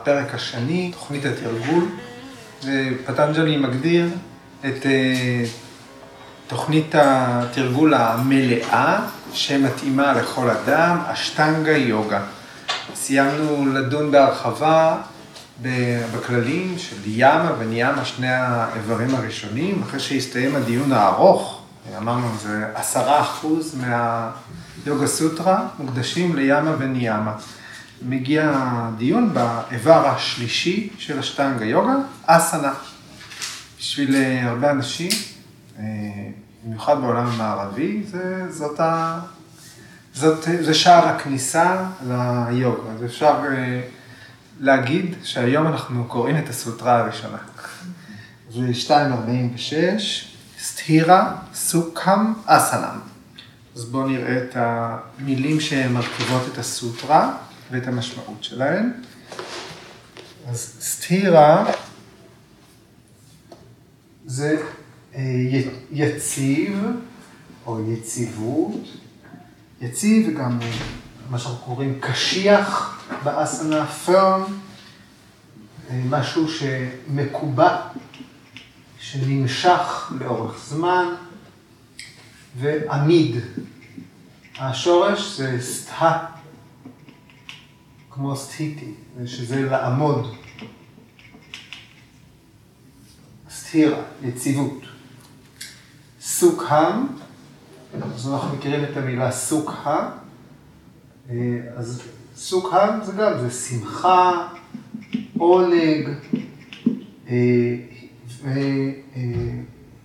הפרק השני, תוכנית התרגול, ופטנג'לי מגדיר את תוכנית התרגול המלאה, שמתאימה לכל אדם, אשטנגה יוגה. סיימנו לדון בהרחבה בכללים של ימה וניאמה, שני האיברים הראשונים, אחרי שהסתיים הדיון הארוך, אמרנו זה עשרה אחוז מהיוגה סוטרה, מוקדשים לימה וניאמה. מגיע הדיון באיבר השלישי של אשטנגה יוגה, אסנה. בשביל הרבה אנשים, במיוחד בעולם המערבי, זה, זאת ה... זאת, זה שער הכניסה ליוגה. אז אפשר להגיד שהיום אנחנו קוראים את הסוטרה הראשונה. זה 246, סטירה סוכם אסנם. אז בואו נראה את המילים שמרכיבות את הסוטרה ואת המשמעות שלהן. אז סטירה זה יציב או יציבות, יציב וגם מה שאנחנו קוראים קשיח באסנה, פרם, משהו שמקובע, שנמשך לאורך זמן, ועמיד. השורש זה סטה, כמו סטיטי, שזה לעמוד. סטירה, יציבות. סוכם, אז אנחנו מכירים את המילה סוכה, אז סוכם זה גם, זה שמחה, עונג,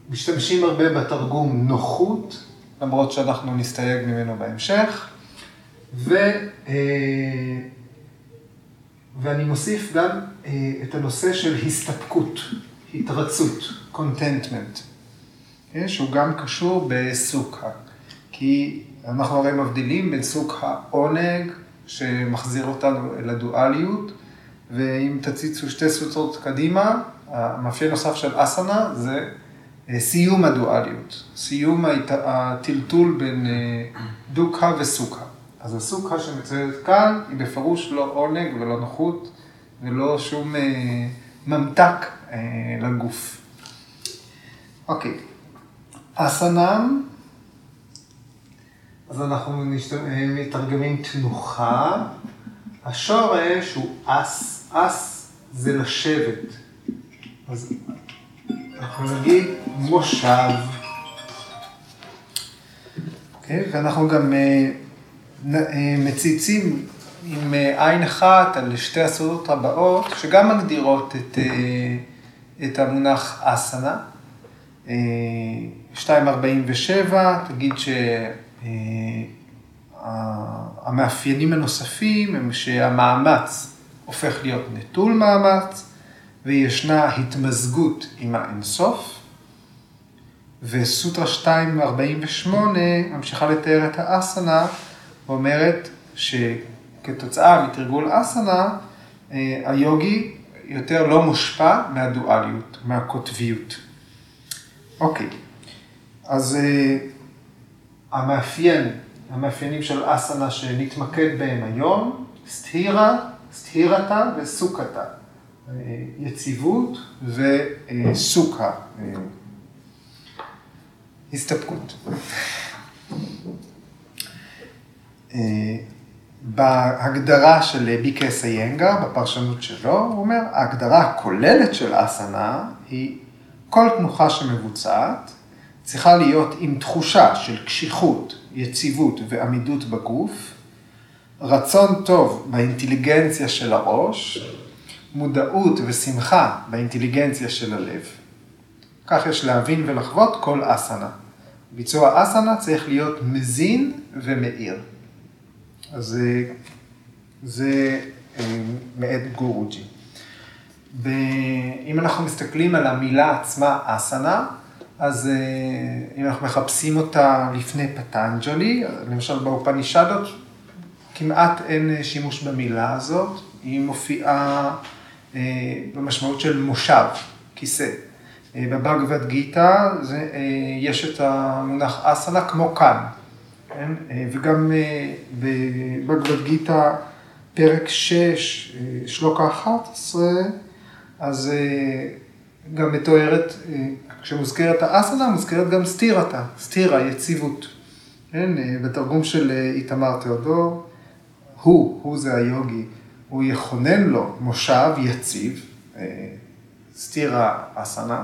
ומשתמשים הרבה בתרגום נוחות, למרות שאנחנו נסתייג ממנו בהמשך, ו... ואני מוסיף גם את הנושא של הסתפקות, התרצות, contentment. שהוא גם קשור בסוכה. כי אנחנו הרי מבדילים בין סוג העונג, שמחזיר אותנו אל הדואליות, ואם תציצו שתי סוטרות קדימה, המאפיין נוסף של אסנה זה סיום הדואליות, סיום הטלטול בין דוקה וסוכה. אז הסוכה שמצוינת כאן היא בפירוש לא עונג ולא נוחות ולא שום ממתק לגוף. אוקיי. אסנם, אז אנחנו מתרגמים תנוחה, השורש הוא אס, אס זה לשבת, אז אנחנו נגיד מושב, אוקיי? ואנחנו גם מציצים עם עין אחת על שתי הסודות הבאות, שגם מגדירות את, את המונח אסנה. 247, תגיד שהמאפיינים הנוספים הם שהמאמץ הופך להיות נטול מאמץ, וישנה התמזגות עם האינסוף, וסוטרה 248 ממשיכה לתאר את האסנה, ואומרת שכתוצאה מתרגול אסנה, היוגי יותר לא מושפע מהדואליות, מהקוטביות. אוקיי, אז המאפיין, המאפיינים של אסנה שנתמקד בהם היום, סטירה, סטירתה וסוכתה. יציבות וסוכה, הסתפקות. בהגדרה של ביקס איינגר, בפרשנות שלו, הוא אומר, ההגדרה הכוללת של אסנה היא כל תנוחה שמבוצעת צריכה להיות עם תחושה של קשיחות, יציבות ועמידות בגוף, רצון טוב באינטליגנציה של הראש, מודעות ושמחה באינטליגנציה של הלב. כך יש להבין ולחוות כל אסנה. ביצוע אסנה צריך להיות מזין ומאיר. אז זה, זה מאת גורוג'י. אם אנחנו מסתכלים על המילה עצמה, אסנה, אז אם אנחנו מחפשים אותה לפני פטנג'לי, למשל באופנישדות, כמעט אין שימוש במילה הזאת, היא מופיעה במשמעות של מושב, כיסא. בבגבד גיתא יש את המונח אסנה כמו כאן, כן? וגם בבגבד גיתא פרק 6, שלוקה 11, אז גם מתוארת, כשמוזכרת האסנה, מוזכרת גם סטירתה, סטירה, יציבות. כן, בתרגום של איתמר תיאודור, הוא, הוא זה היוגי, הוא יכונן לו מושב יציב, סטירה אסנה,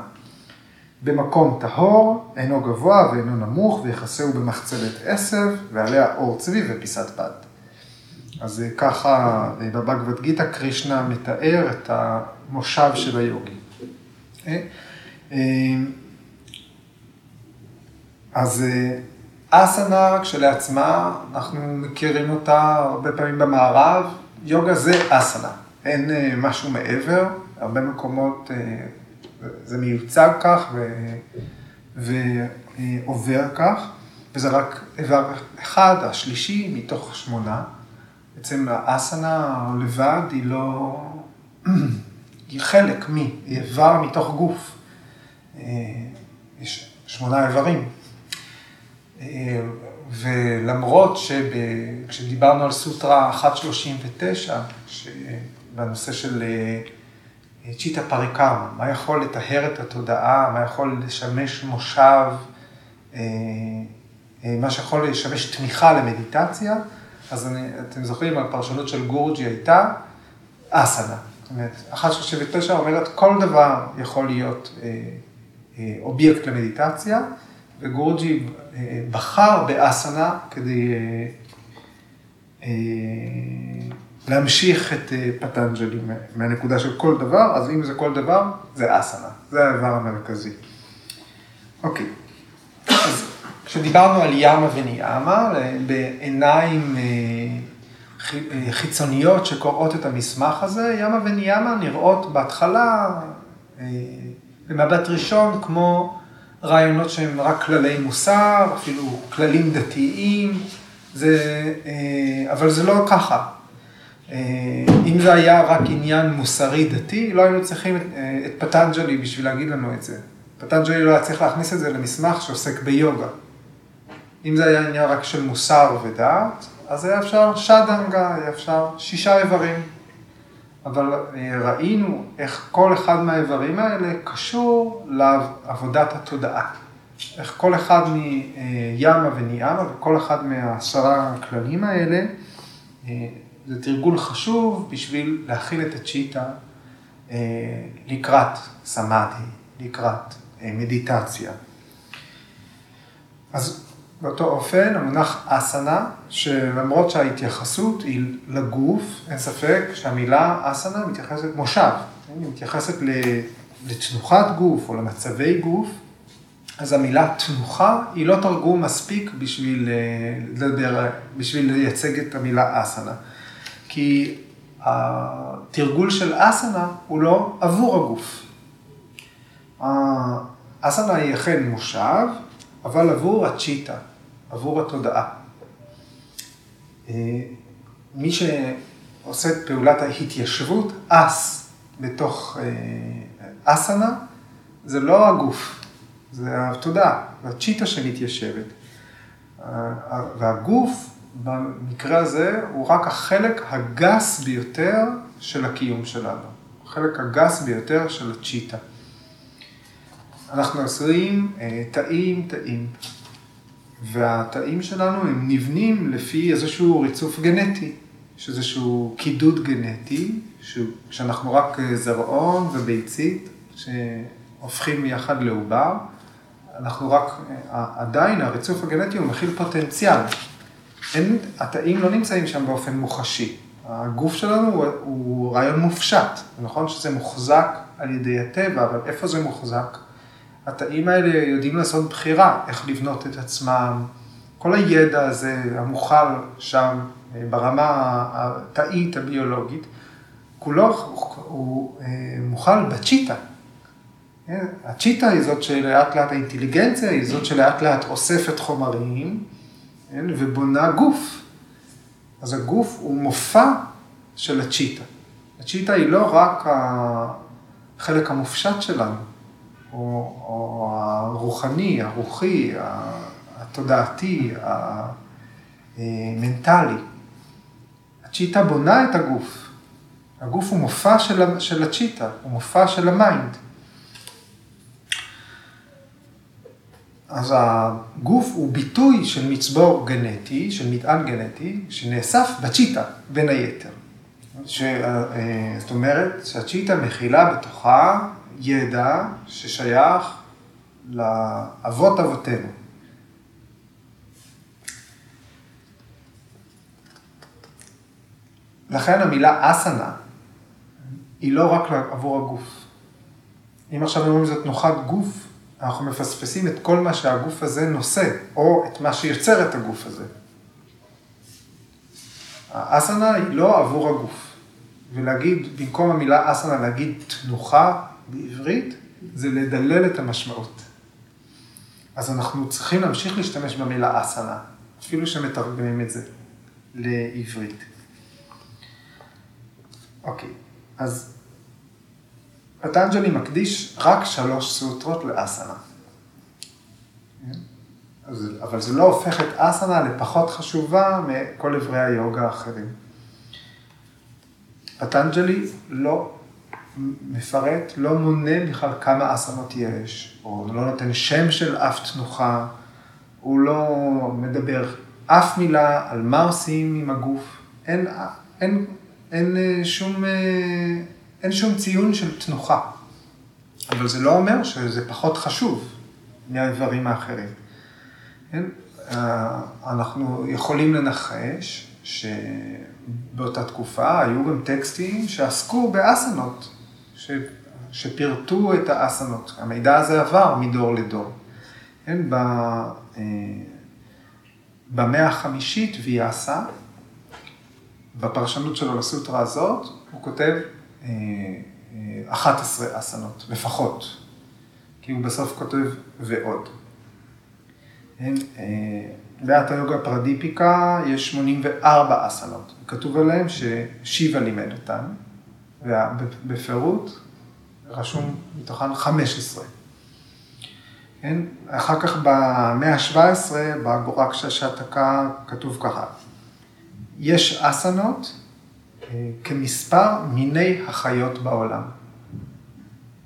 במקום טהור, אינו גבוה ואינו נמוך, ויחסהו במחצלת עשב, ועליה אור צבי ופיסת בד. אז ככה בבגבד גיתא קרישנה מתאר את המושב של היוגי. אה, אה, אז אסנה כשלעצמה, אנחנו מכירים אותה הרבה פעמים במערב, יוגה זה אסנה, אין משהו מעבר, הרבה מקומות זה מיוצג כך ו... ועובר כך, וזה רק איבר אחד, השלישי מתוך שמונה. בעצם האסנה לבד היא לא, היא חלק מ, היא איבר מתוך גוף. יש שמונה איברים. ולמרות שכשדיברנו על סוטרה 139, בנושא של צ'יטה פריקמה, מה יכול לטהר את התודעה, מה יכול לשמש מושב, מה שיכול לשמש תמיכה למדיטציה, אז אני, אתם זוכרים, הפרשנות של גורג'י הייתה אסנה. זאת אומרת, 139 אומרת, כל דבר יכול להיות אובייקט למדיטציה, וגורג'י בחר באסנה כדי להמשיך את פטנג'לי מהנקודה של כל דבר, אז אם זה כל דבר, זה אסנה, זה האיבר המרכזי. אוקיי, אז כשדיברנו על ימה וניאמה, בעיניים חיצוניות שקוראות את המסמך הזה, ימה וניאמה נראות בהתחלה, במבט ראשון, כמו רעיונות שהם רק כללי מוסר, אפילו כללים דתיים, זה, אבל זה לא ככה. אם זה היה רק עניין מוסרי דתי, לא היינו צריכים את, את פטנג'לי בשביל להגיד לנו את זה. פטנג'לי לא היה צריך להכניס את זה למסמך שעוסק ביוגה. אם זה היה עניין רק של מוסר ודעת, אז היה אפשר שדנגה, היה אפשר שישה איברים. אבל ראינו איך כל אחד מהאיברים האלה קשור לעבודת התודעה. איך כל אחד מימה וניאמה וכל אחד מהעשרה הכללים האלה, זה תרגול חשוב בשביל להכין את הצ'יטה לקראת סמאדי, לקראת מדיטציה. אז באותו אופן, המונח אסנה, שלמרות שההתייחסות היא לגוף, אין ספק שהמילה אסנה מתייחסת מושב, היא מתייחסת לתנוחת גוף או למצבי גוף, אז המילה תנוחה היא לא תרגום מספיק בשביל לדבר, בשביל לייצג את המילה אסנה. כי התרגול של אסנה הוא לא עבור הגוף. אסנה היא אכן מושב, אבל עבור הצ'יטה. עבור התודעה. מי שעושה את פעולת ההתיישבות, אס, בתוך אסנה, זה לא הגוף, זה התודעה, הצ'יטה שמתיישבת. והגוף, במקרה הזה, הוא רק החלק הגס ביותר של הקיום שלנו. החלק הגס ביותר של הצ'יטה. אנחנו עשויים תאים תאים. והתאים שלנו הם נבנים לפי איזשהו ריצוף גנטי, יש איזשהו קידוד גנטי, שאנחנו רק זרעון וביצית, שהופכים יחד לעובר, אנחנו רק, עדיין הריצוף הגנטי הוא מכיל פוטנציאל. אין, התאים לא נמצאים שם באופן מוחשי. הגוף שלנו הוא, הוא רעיון מופשט, נכון שזה מוחזק על ידי הטבע, אבל איפה זה מוחזק? התאים האלה יודעים לעשות בחירה, איך לבנות את עצמם. כל הידע הזה המוכל שם, ברמה התאית הביולוגית, כולו הוא מוכל בצ'יטה. הצ'יטה היא זאת שלאט לאט האינטליגנציה, היא זאת שלאט לאט אוספת חומרים ובונה גוף. אז הגוף הוא מופע של הצ'יטה. הצ'יטה היא לא רק החלק המופשט שלנו, או, או הרוחני, הרוחי, התודעתי, המנטלי. ה citta בונה את הגוף. הגוף הוא מופע של, של ה citta, הוא מופע של ה mind. אז הגוף הוא ביטוי של מצבור גנטי, של מטען גנטי, שנאסף ב citta, בין היתר. ש, אה, זאת אומרת שהצ'יטה מכילה בתוכה ידע ששייך לאבות אבותינו. לכן המילה אסנה היא לא רק עבור הגוף. אם עכשיו אומרים זאת תנוחת גוף, אנחנו מפספסים את כל מה שהגוף הזה נושא, או את מה שיוצר את הגוף הזה. האסנה היא לא עבור הגוף. ולהגיד, במקום המילה אסנה, להגיד תנוחה בעברית, זה לדלל את המשמעות. אז אנחנו צריכים להמשיך להשתמש במילה אסנה, אפילו שמתרגמים את זה לעברית. אוקיי, אז פטנג'לי מקדיש רק שלוש סוטרות לאסנה. אבל זה לא הופך את אסנה לפחות חשובה מכל אברי היוגה האחרים. פטנג'לי לא מפרט, לא מונה בכלל כמה אסנות יש, או לא נותן שם של אף תנוחה, הוא לא מדבר אף מילה על מה עושים עם הגוף, אין, אין, אין, אין, שום, אין שום ציון של תנוחה. אבל זה לא אומר שזה פחות חשוב מהאיברים האחרים. כן? אנחנו יכולים לנחש שבאותה תקופה היו גם טקסטים שעסקו באסנות, ש... שפירטו את האסנות. המידע הזה עבר מדור לדור. כן, ב... אה, במאה החמישית ויאסה, בפרשנות שלו לסוטרה הזאת, הוא כותב 11 אה, אה, אסנות, לפחות, כי הוא בסוף כותב ועוד. כן, באתא יוגה פרדיפיקה יש 84 אסנות, כתוב עליהם ששיבה לימד אותם, ובפירוט רשום מתוכן 15. כן? אחר כך במאה ה-17, בגורקשה שהתקה, כתוב ככה, יש אסנות אה, כמספר מיני החיות בעולם.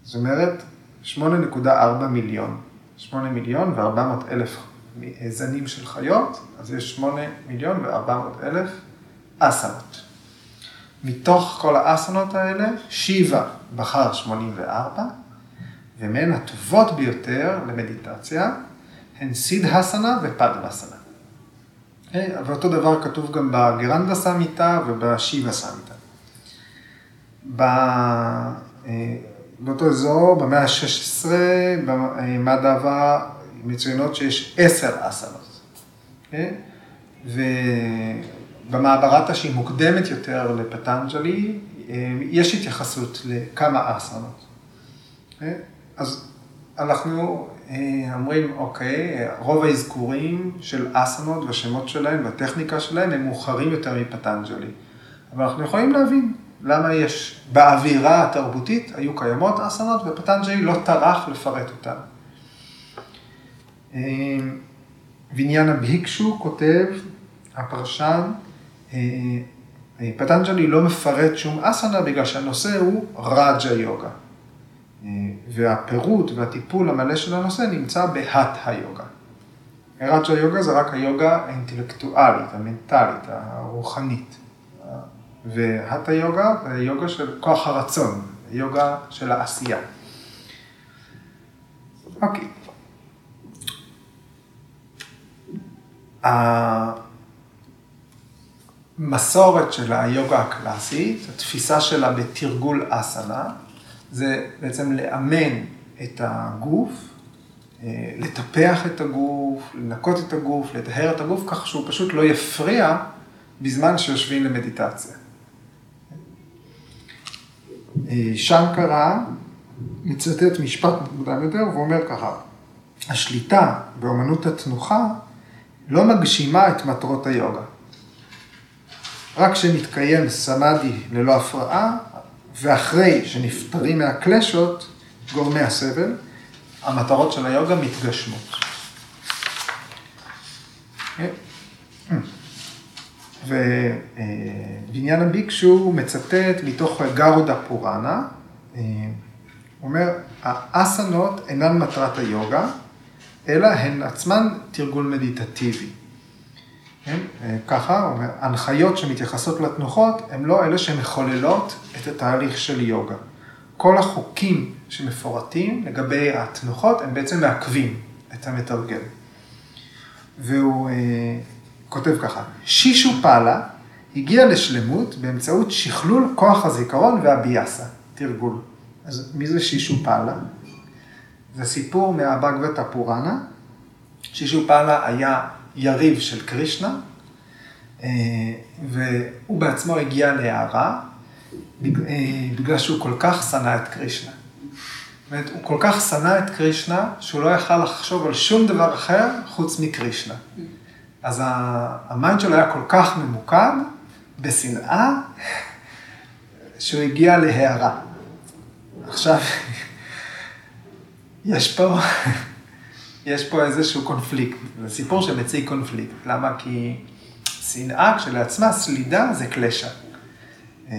זאת אומרת, 8.4 מיליון, 8 מיליון ו-400 אלף זנים של חיות, אז יש 8 מיליון ו-400 אלף אסנות. מתוך כל האסנות האלה, שיבה בחר 84, ומהן הטובות ביותר למדיטציה הן סיד הסנה ופדווסנה. אוקיי? ואותו דבר כתוב גם בגרנדה סמיטה ובשיבה סמיטה. אה, באותו אזור, במאה ה-16, במדאבה מצוינות שיש עשר אסנות. Okay? ובמעברתה שהיא מוקדמת יותר לפטנג'לי, אה, יש התייחסות לכמה אסנות. Okay? אז אנחנו אומרים, אוקיי, רוב האזכורים של אסנות והשמות שלהם והטכניקה שלהם הם מאוחרים יותר מפטנג'לי. אבל אנחנו יכולים להבין למה יש, באווירה התרבותית היו קיימות אסנות ופטנג'לי לא טרח לפרט אותן. ויניאנה בהיקשו כותב, הפרשן, אה, אה, פטנג'לי לא מפרט שום אסנה בגלל שהנושא הוא רג'ה יוגה. אה, והפירוט והטיפול המלא של הנושא נמצא בהת היוגה. רג'ה יוגה זה רק היוגה האינטלקטואלית, המנטלית, הרוחנית. והת היוגה זה היוגה של כוח הרצון, היוגה של העשייה. אוקיי. המסורת של היוגה הקלאסית, התפיסה שלה בתרגול אסנה, זה בעצם לאמן את הגוף, אה, לטפח את הגוף, לנקות את הגוף, לטהר את הגוף, כך שהוא פשוט לא יפריע בזמן שיושבים למדיטציה. אה, שנקרה מצטט משפט מוקדם יותר ואומר ככה, השליטה באמנות התנוחה לא מגשימה את מטרות היוגה. רק כשמתקיים סמאדי ללא הפרעה, ואחרי שנפטרים מהקלשות, גורמי הסבל, המטרות של היוגה מתגשמות. ובעניין הביקשו מצטט מתוך גרודה פוראנה, אומר, האסנות אינן מטרת היוגה, אלא הן עצמן תרגול מדיטטיבי. כן? ככה, הנחיות שמתייחסות לתנוחות הן לא אלה שמחוללות את התהליך של יוגה. כל החוקים שמפורטים לגבי התנוחות הם בעצם מעכבים את המתרגל. והוא אה, כותב ככה, שישו פאלה הגיע לשלמות באמצעות שכלול כוח הזיכרון והביאסה, תרגול. אז מי זה שישו פאלה? זה סיפור מהבגבתה פוראנה. שישו פאלה היה יריב של קרישנה, אה, והוא בעצמו הגיע להארה, אה, בגלל שהוא כל כך שנא את קרישנה. זאת הוא כל כך שנא את קרישנה, שהוא לא יכל לחשוב על שום דבר אחר חוץ מקרישנה. אז ה mind שלו היה כל כך ממוקד בשנאה, שהוא הגיע להארה. עכשיו, יש פה, יש פה איזשהו קונפליקט, זה סיפור שמציג קונפליקט. למה? כי שנאה כשלעצמה, סלידה זה קלשה. אה,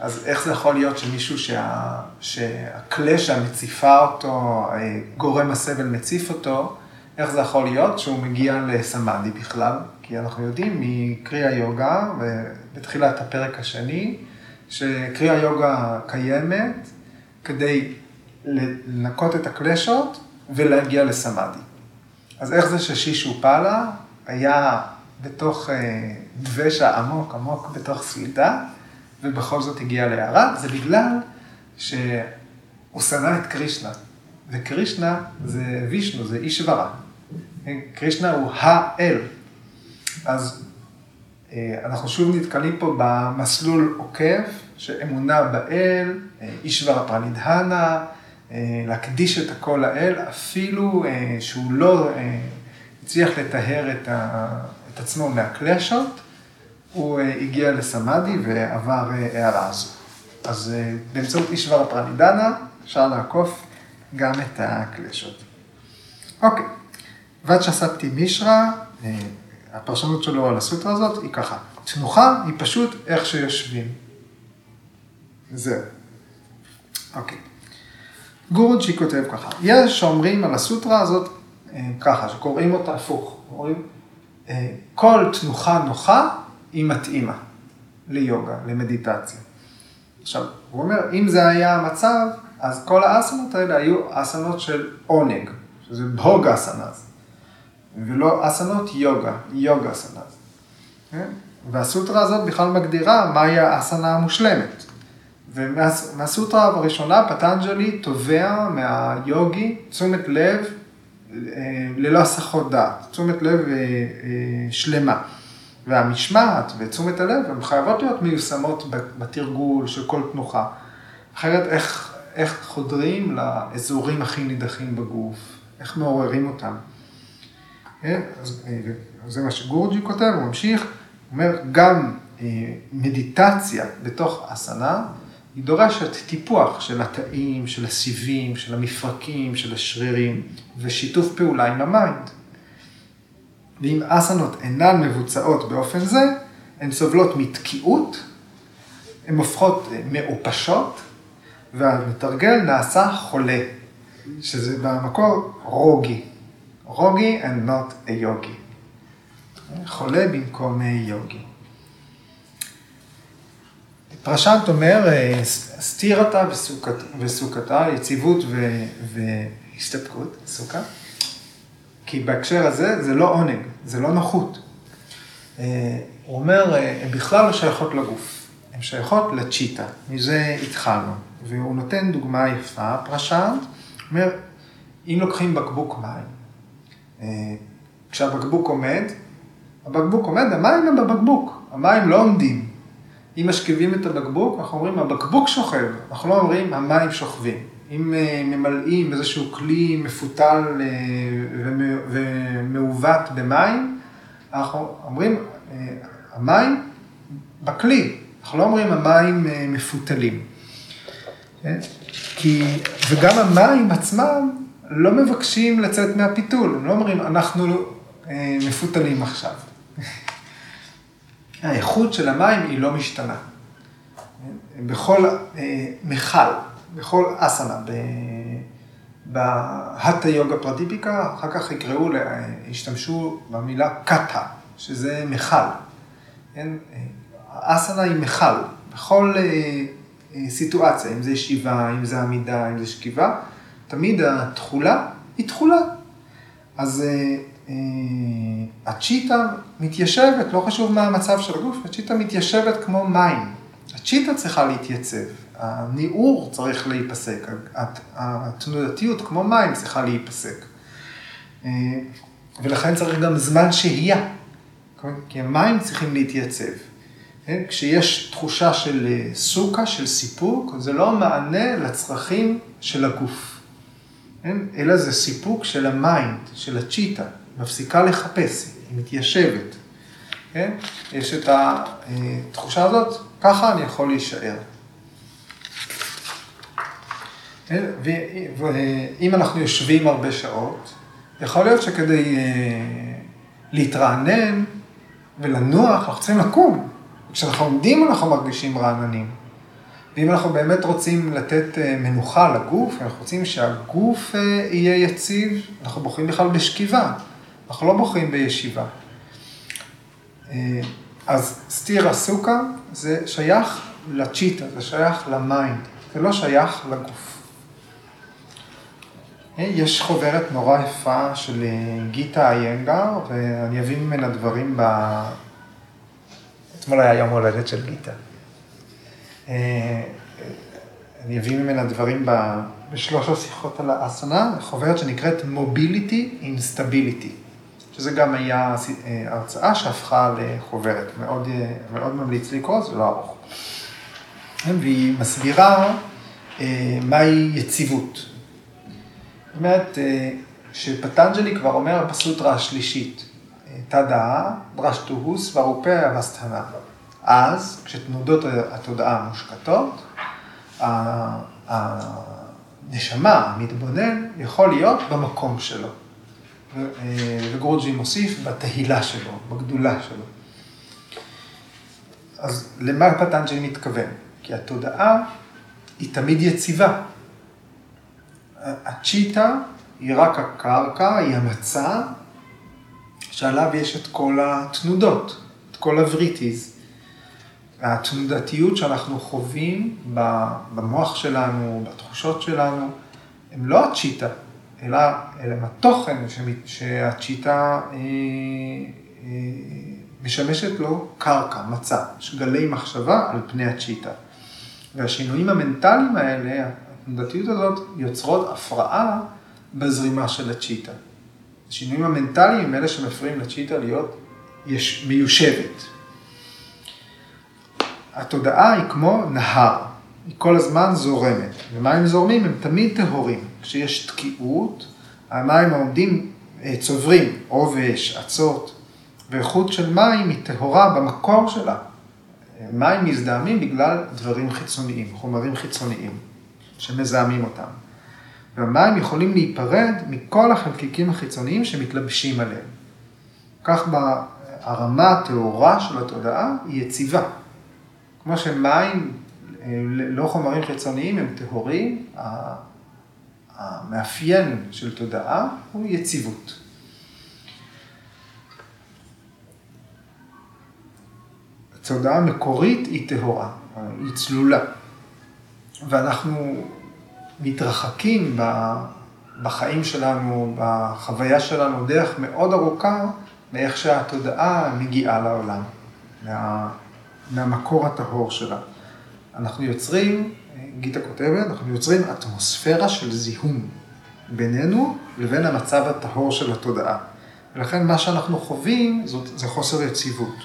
אז איך זה יכול להיות שמישהו שה, שהקלשה מציפה אותו, אה, גורם הסבל מציף אותו, איך זה יכול להיות שהוא מגיע לסמאדי בכלל? כי אנחנו יודעים מקריאה יוגה, בתחילת הפרק השני, שקריאה יוגה קיימת כדי לנקות את הקלשות ולהגיע לסמאדי. אז איך זה ששישו פאלה היה בתוך אה, דבשה עמוק עמוק בתוך סלידה, ובכל זאת הגיע להערה, זה בגלל שהוא שנא את קרישנה, וקרישנה זה וישנו, זה איש ורע. קרישנה הוא האל. אז אה, אנחנו שוב נתקלים פה במסלול עוקף, שאמונה באל, אה, אישברה פרנידהנה, להקדיש את הכל לאל, אפילו שהוא לא הצליח לטהר את, ה, את עצמו מהקלשות, הוא אה, הגיע לסמאדי ועבר אה, הערה הזו. אז אה, באמצעות אישבר הפרנידנה אפשר לעקוף גם את הקלשות. אוקיי, וצ'ספתי מישרא, הפרשנות שלו על הסוטרה הזאת היא ככה, תנוחה היא פשוט איך שיושבים. זהו. אוקיי. גורוג'י כותב ככה, יש שאומרים על הסוטרה הזאת ככה, שקוראים אותה הפוך, אומרים, כל תנוחה נוחה היא מתאימה ליוגה, למדיטציה. עכשיו, הוא אומר, אם זה היה המצב, אז כל האסנות האלה היו אסנות של עונג, שזה בהוג אסנז, ולא אסנות יוגה, יוגה אסנז. כן? והסוטרה הזאת בכלל מגדירה מהי האסנה המושלמת. ומהסוטרה הראשונה, פטנג'לי תובע מהיוגי תשומת לב אה, ללא הסחות דעת, תשומת לב אה, אה, שלמה. והמשמעת ותשומת הלב, הן חייבות להיות מיושמות בתרגול של כל תנוחה. אחרת איך, איך חודרים לאזורים הכי נידחים בגוף, איך מעוררים אותם. אז זה מה שגורוג'י כותב, הוא ממשיך, הוא אומר, גם מדיטציה בתוך אסנה, היא דורשת טיפוח של התאים, של הסיבים, של המפרקים, של השרירים, ושיתוף פעולה עם ה mind. ואם אסנות אינן מבוצעות באופן זה, הן סובלות מתקיעות, הן הופכות מעופשות, והמתרגל נעשה חולה, שזה במקור רוגי. רוגי and not a יוגי. חולה במקום יוגי. פרשנט אומר, אה, סתירתה וסוכתה, יציבות והסתפקות, סוכה, כי בהקשר הזה זה לא עונג, זה לא נוחות. אה, הוא אומר, אה, הן בכלל לא שייכות לגוף, הן שייכות לצ'יטה, מזה התחלנו. והוא נותן דוגמה יפה, פרשנט, אומר, אם לוקחים בקבוק מים, כשהבקבוק עומד, הבקבוק עומד, המים הם בבקבוק, המים לא עומדים. אם משכיבים את הבקבוק, אנחנו אומרים, הבקבוק שוכב, אנחנו לא אומרים, המים שוכבים. אם אה, ממלאים איזשהו כלי מפותל אה, ומעוות במים, אנחנו אומרים, אה, המים בכלי, אנחנו לא אומרים המים מפותלים. כי, וגם המים עצמם לא מבקשים לצאת מהפיתול, הם לא אומרים, אנחנו מפותלים עכשיו. האיכות של המים היא לא משתנה. בכל אה, מכל, בכל אסנה, בהטה יוגה פרטיפיקה, אחר כך יקראו, השתמשו במילה קאטה, שזה מכל. כן? האסנה היא מכל, בכל אה, סיטואציה, אם זה ישיבה, אם זה עמידה, אם זה שכיבה, תמיד התכולה היא תכולה. אז אה, הצ'יטה מתיישבת, לא חשוב מה המצב של הגוף, הצ'יטה מתיישבת כמו מים. הצ'יטה צריכה להתייצב, הניעור צריך להיפסק, התנודתיות כמו מים צריכה להיפסק. אה, ולכן צריך גם זמן שהייה, כי המים צריכים להתייצב. כן? כשיש תחושה של אה, סוכה, של סיפוק, זה לא מענה לצרכים של הגוף? אלא זה סיפוק של ה mind, של הצ'יטה, מפסיקה לחפש, היא מתיישבת. כן? יש את התחושה הזאת, ככה אני יכול להישאר. כן? ואם אנחנו יושבים הרבה שעות, יכול להיות שכדי אה, להתרענן ולנוח, אנחנו צריכים לקום. כשאנחנו עומדים אנחנו מרגישים רעננים. ואם אנחנו באמת רוצים לתת אה, מנוחה לגוף, אנחנו רוצים שהגוף אה, יהיה יציב, אנחנו בוחרים בכלל בשכיבה, אנחנו לא בוחרים בישיבה. אה, אז סטירה סוכה זה שייך לצ'יטה, זה שייך ל mind, זה לא שייך לגוף. יש חוברת נורא יפה של גיטה איינגר, ואני אביא ממנה דברים ב... אתמול היה יום הולדת של גיטה. אה, אני אביא ממנה דברים בשלוש השיחות על האסנה, חוברת שנקראת in Stability, שזה גם היה אה, הרצאה שהפכה לחוברת, מאוד, אה, מאוד ממליץ לקרוא, זה לא ארוך. והיא מסבירה מהי יציבות. זאת אומרת, שפטנג'לי כבר אומר בסוטרה השלישית, תדעה, דרשטוהו סברופה אבסטנה. אז, כשתנודות התודעה מושקטות, הנשמה, המתבונן, יכול להיות במקום שלו. וגרוג'י מוסיף בתהילה שלו, בגדולה שלו. אז למה פטנג'לי מתכוון? כי התודעה היא תמיד יציבה. הצ'יטה היא רק הקרקע, היא המצע שעליו יש את כל התנודות, את כל הווריטיז. התנודתיות שאנחנו חווים במוח שלנו, בתחושות שלנו, הם לא הצ'יטה, אלא הם התוכן שהצ'יטה אה, אה, משמשת לו קרקע, מצע, יש גלי מחשבה על פני הצ'יטה. והשינויים המנטליים האלה, התנודתיות הזאת, יוצרות הפרעה בזרימה של הצ'יטה. השינויים המנטליים הם אלה שמפריעים לצ'יטה להיות יש, מיושבת. התודעה היא כמו נהר, היא כל הזמן זורמת, ומים זורמים הם תמיד טהורים. כשיש תקיעות, המים העומדים אה, צוברים עובש, עצות, ואיכות של מים היא טהורה במקור שלה. מים מזדהמים בגלל דברים חיצוניים, חומרים חיצוניים, שמזהמים אותם. והמים יכולים להיפרד מכל החלקיקים החיצוניים שמתלבשים עליהם. כך הרמה הטהורה של התודעה היא יציבה. כמו שמים, לא חומרים חיצוניים, הם טהורים, המאפיין של תודעה הוא יציבות. התודעה המקורית היא טהורה, היא צלולה. ואנחנו מתרחקים בחיים שלנו, בחוויה שלנו, דרך מאוד ארוכה מאיך שהתודעה מגיעה לעולם, מה, מהמקור הטהור שלה. אנחנו יוצרים, גיטה כותבת, אנחנו יוצרים אטמוספירה של זיהום בינינו לבין המצב הטהור של התודעה. ולכן מה שאנחנו חווים זאת, זה חוסר יציבות.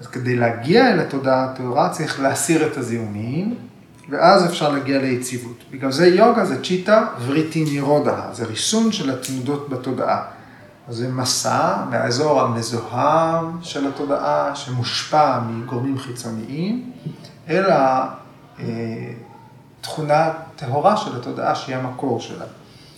אז כדי להגיע אל התודעה הטהורה צריך להסיר את הזיהומים, ואז אפשר להגיע ליציבות. בגלל זה יוגה זה צ'יטה וריטי נירודה, זה ריסון של התנודות בתודעה. אז זה מסע מהאזור המזוהם של התודעה, שמושפע מגורמים חיצוניים, אל התכונה טהורה של התודעה שהיא המקור שלה.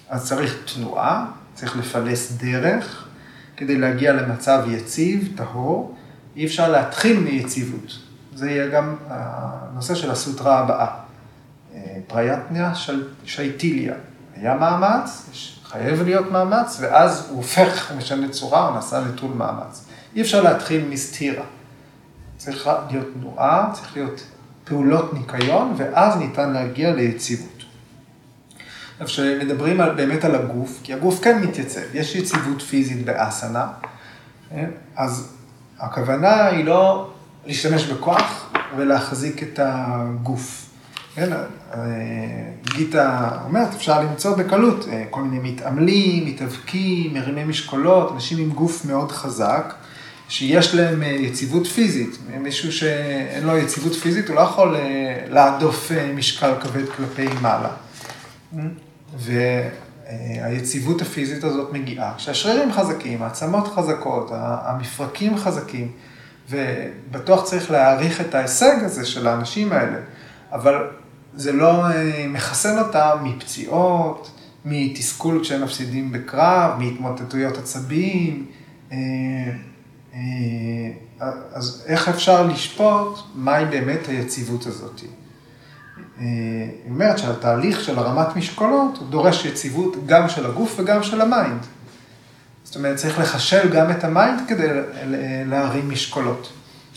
אז צריך תנועה, צריך לפלס דרך כדי להגיע למצב יציב, טהור. אי אפשר להתחיל מיציבות. זה יהיה גם הנושא של הסוטרה הבאה. פריאטניה של שייטיליה. היה מאמץ, חייב להיות מאמץ, ואז הוא הופך, הוא משנה צורה, הוא נעשה נטול מאמץ. אי אפשר להתחיל מסתירה. צריך להיות תנועה, צריך להיות פעולות ניקיון, ואז ניתן להגיע ליציבות. עכשיו, כשמדברים באמת על הגוף, כי הגוף כן מתייצב, יש יציבות פיזית באסנה, כן? אז הכוונה היא לא להשתמש בכוח ולהחזיק את הגוף. כן, אה, גיטה אומרת, אפשר למצוא בקלות אה, כל מיני מתעמלים, מתאבקים, מרימי משקולות, אנשים עם גוף מאוד חזק, שיש להם אה, יציבות פיזית. מישהו שאין לו יציבות פיזית, הוא לא יכול להדוף משקל כבד כלפי מעלה. והיציבות הפיזית הזאת מגיעה כשהשרירים חזקים, העצמות חזקות, המפרקים חזקים, ובטוח צריך להעריך את ההישג הזה של האנשים האלה, אבל זה לא אה, מחסן אותם מפציעות, מתסכול כשהם מפסידים בקרב, מהתמוטטויות עצבים. אה, אה, אז איך אפשר לשפוט מהי באמת היציבות הזאת? היא אומרת שהתהליך של הרמת משקולות דורש יציבות גם של הגוף וגם של ה mind. זאת אומרת, צריך לחשל גם את ה mind כדי להרים משקולות.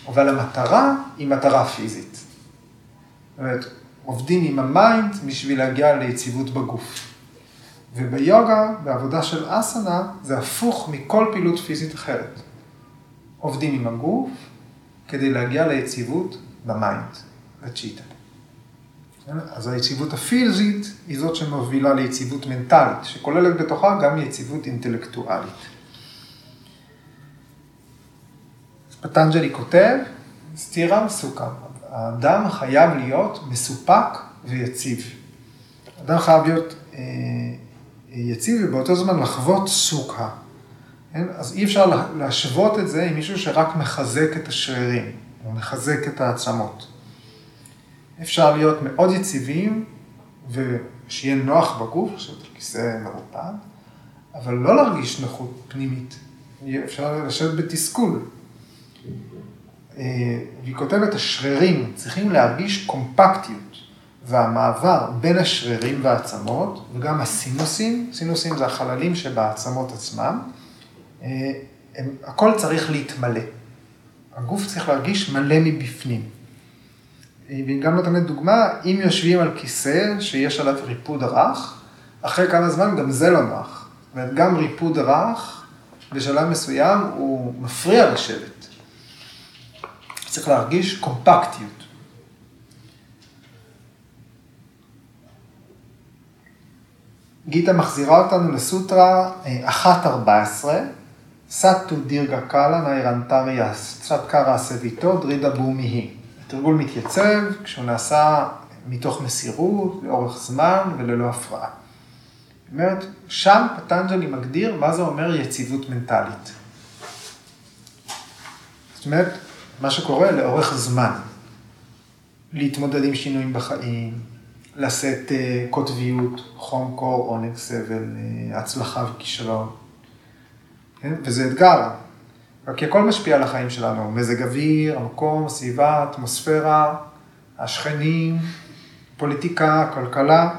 אבל המטרה היא מטרה פיזית. זאת אומרת, עובדים עם ה mind בשביל להגיע ליציבות בגוף. וביוגה, בעבודה של אסנה, זה הפוך מכל פעילות פיזית אחרת. עובדים עם הגוף כדי להגיע ליציבות ב mind, בצ'יטה. אז היציבות הפיזית היא זאת שמובילה ליציבות מנטלית, שכוללת בתוכה גם יציבות אינטלקטואלית. פטנג'לי כותב, סטירם סוכם, האדם חייב להיות מסופק ויציב. האדם חייב להיות אה, יציב ובאותו זמן לחוות סוכה. אז אי אפשר להשוות את זה עם מישהו שרק מחזק את השרירים, או מחזק את העצמות. אפשר להיות מאוד יציבים ושיהיה נוח בגוף, עכשיו כיסא מרופד, אבל לא להרגיש נוחות פנימית. אפשר לשבת בתסכול. אה, והיא כותבת, השרירים צריכים להרגיש קומפקטיות, והמעבר בין השרירים והעצמות, וגם הסינוסים, סינוסים זה החללים שבעצמות עצמם, הם, הכל צריך להתמלא. הגוף צריך להרגיש מלא מבפנים. אה, והיא גם נותנת דוגמה, אם יושבים על כיסא שיש עליו ריפוד רך, אחרי כמה זמן גם זה לא נוח. זאת גם ריפוד רך, בשלב מסוים הוא מפריע לשבת. צריך להרגיש קומפקטיות. גיטה מחזירה אותנו לסוטרה 1.14, סטו דירגה קאלה ניירנטריה קרא סביתו דרידה בומי היא. התרגול מתייצב כשהוא נעשה מתוך מסירות, לאורך זמן וללא הפרעה. זאת אומרת, שם פטנג'לי מגדיר מה זה אומר יציבות מנטלית. זאת אומרת, מה שקורה לאורך זמן. להתמודד עם שינויים בחיים, לשאת uh, קוטביות, חום, קור, עונג, סבל, uh, הצלחה וכישלון. כן? וזה אתגר, כי הכל משפיע על החיים שלנו, מזג אוויר, המקום, הסביבה, האטמוספירה, השכנים, פוליטיקה, כלכלה,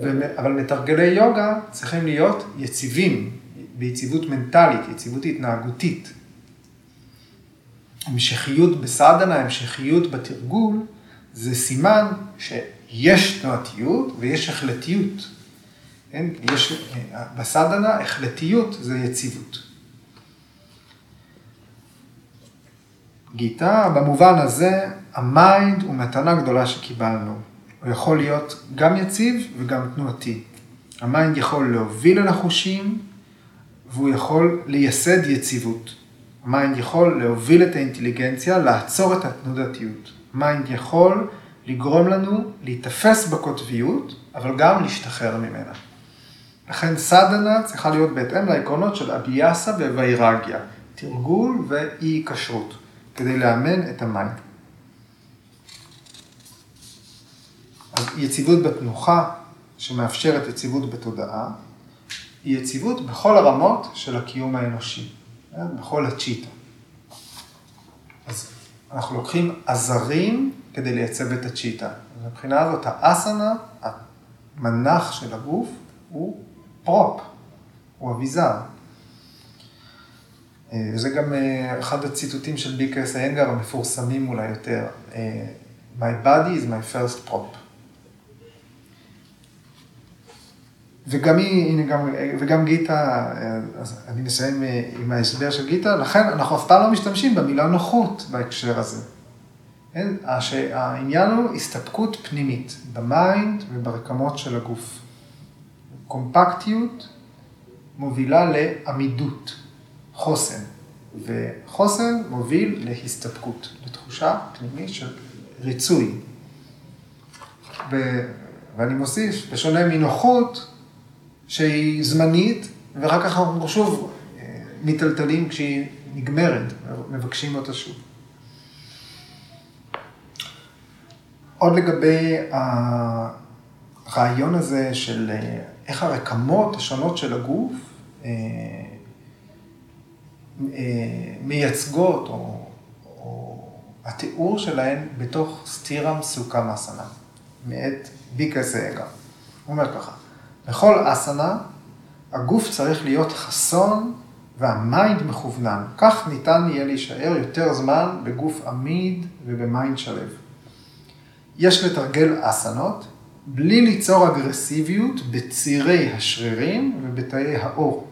ו... אבל מתרגלי יוגה צריכים להיות יציבים, ביציבות מנטלית, יציבות התנהגותית. המשכיות בסדנה, המשכיות בתרגול, זה סימן שיש תנועתיות ויש החלטיות. כן? יש, בסדנה החלטיות זה יציבות. גיטה, במובן הזה, ה mind הוא מתנה גדולה שקיבלנו. הוא יכול להיות גם יציב וגם תנועתי. ה mind יכול להוביל אל החושים, והוא יכול לייסד יציבות. mind יכול להוביל את האינטליגנציה, לעצור את התנודתיות. mind יכול לגרום לנו להיתפס בקוטביות, אבל גם להשתחרר ממנה. לכן סדנה צריכה להיות בהתאם לעקרונות של אביאסה ווויראגיה, תרגול ואי היקשרות, כדי לאמן את ה mind. אז יציבות בתנוחה, שמאפשרת יציבות בתודעה, היא יציבות בכל הרמות של הקיום האנושי. בכל הצ'יטה. אז אנחנו לוקחים עזרים כדי לייצב את הצ'יטה. מבחינה הזאת, האסנה, המנח של הגוף, הוא prop, הוא אביזר. אה, זה גם אה, אחד הציטוטים של בי.קיי.אס איינגר המפורסמים אולי יותר. אה, my body is my first prop. וגם היא, הנה גם, וגם גיטה, אז אני מסיים עם ההסבר של גיטה, לכן אנחנו אף פעם לא משתמשים במילה נוחות בהקשר הזה. כן? העניין הוא הסתפקות פנימית, ב mind וברקמות של הגוף. קומפקטיות מובילה לעמידות, חוסן, וחוסן מוביל להסתפקות, לתחושה פנימית של ריצוי. ו... ואני מוסיף, בשונה מנוחות, שהיא זמנית, ואחר כך אנחנו שוב אה, מיטלטלים כשהיא נגמרת, מבקשים אותה שוב. עוד לגבי הרעיון הזה של אה, איך הרקמות השונות של הגוף אה, מייצגות, או, או התיאור שלהן בתוך סטירם סוכהם אסנה, מאת בי.קיי.אס איינגר. הוא אומר ככה, בכל אסנה, הגוף צריך להיות חסון וה mind מכוונן. כך ניתן יהיה להישאר יותר זמן בגוף עמיד וב mind שלו. יש לתרגל אסנות בלי ליצור אגרסיביות בצירי השרירים ובתאי העור.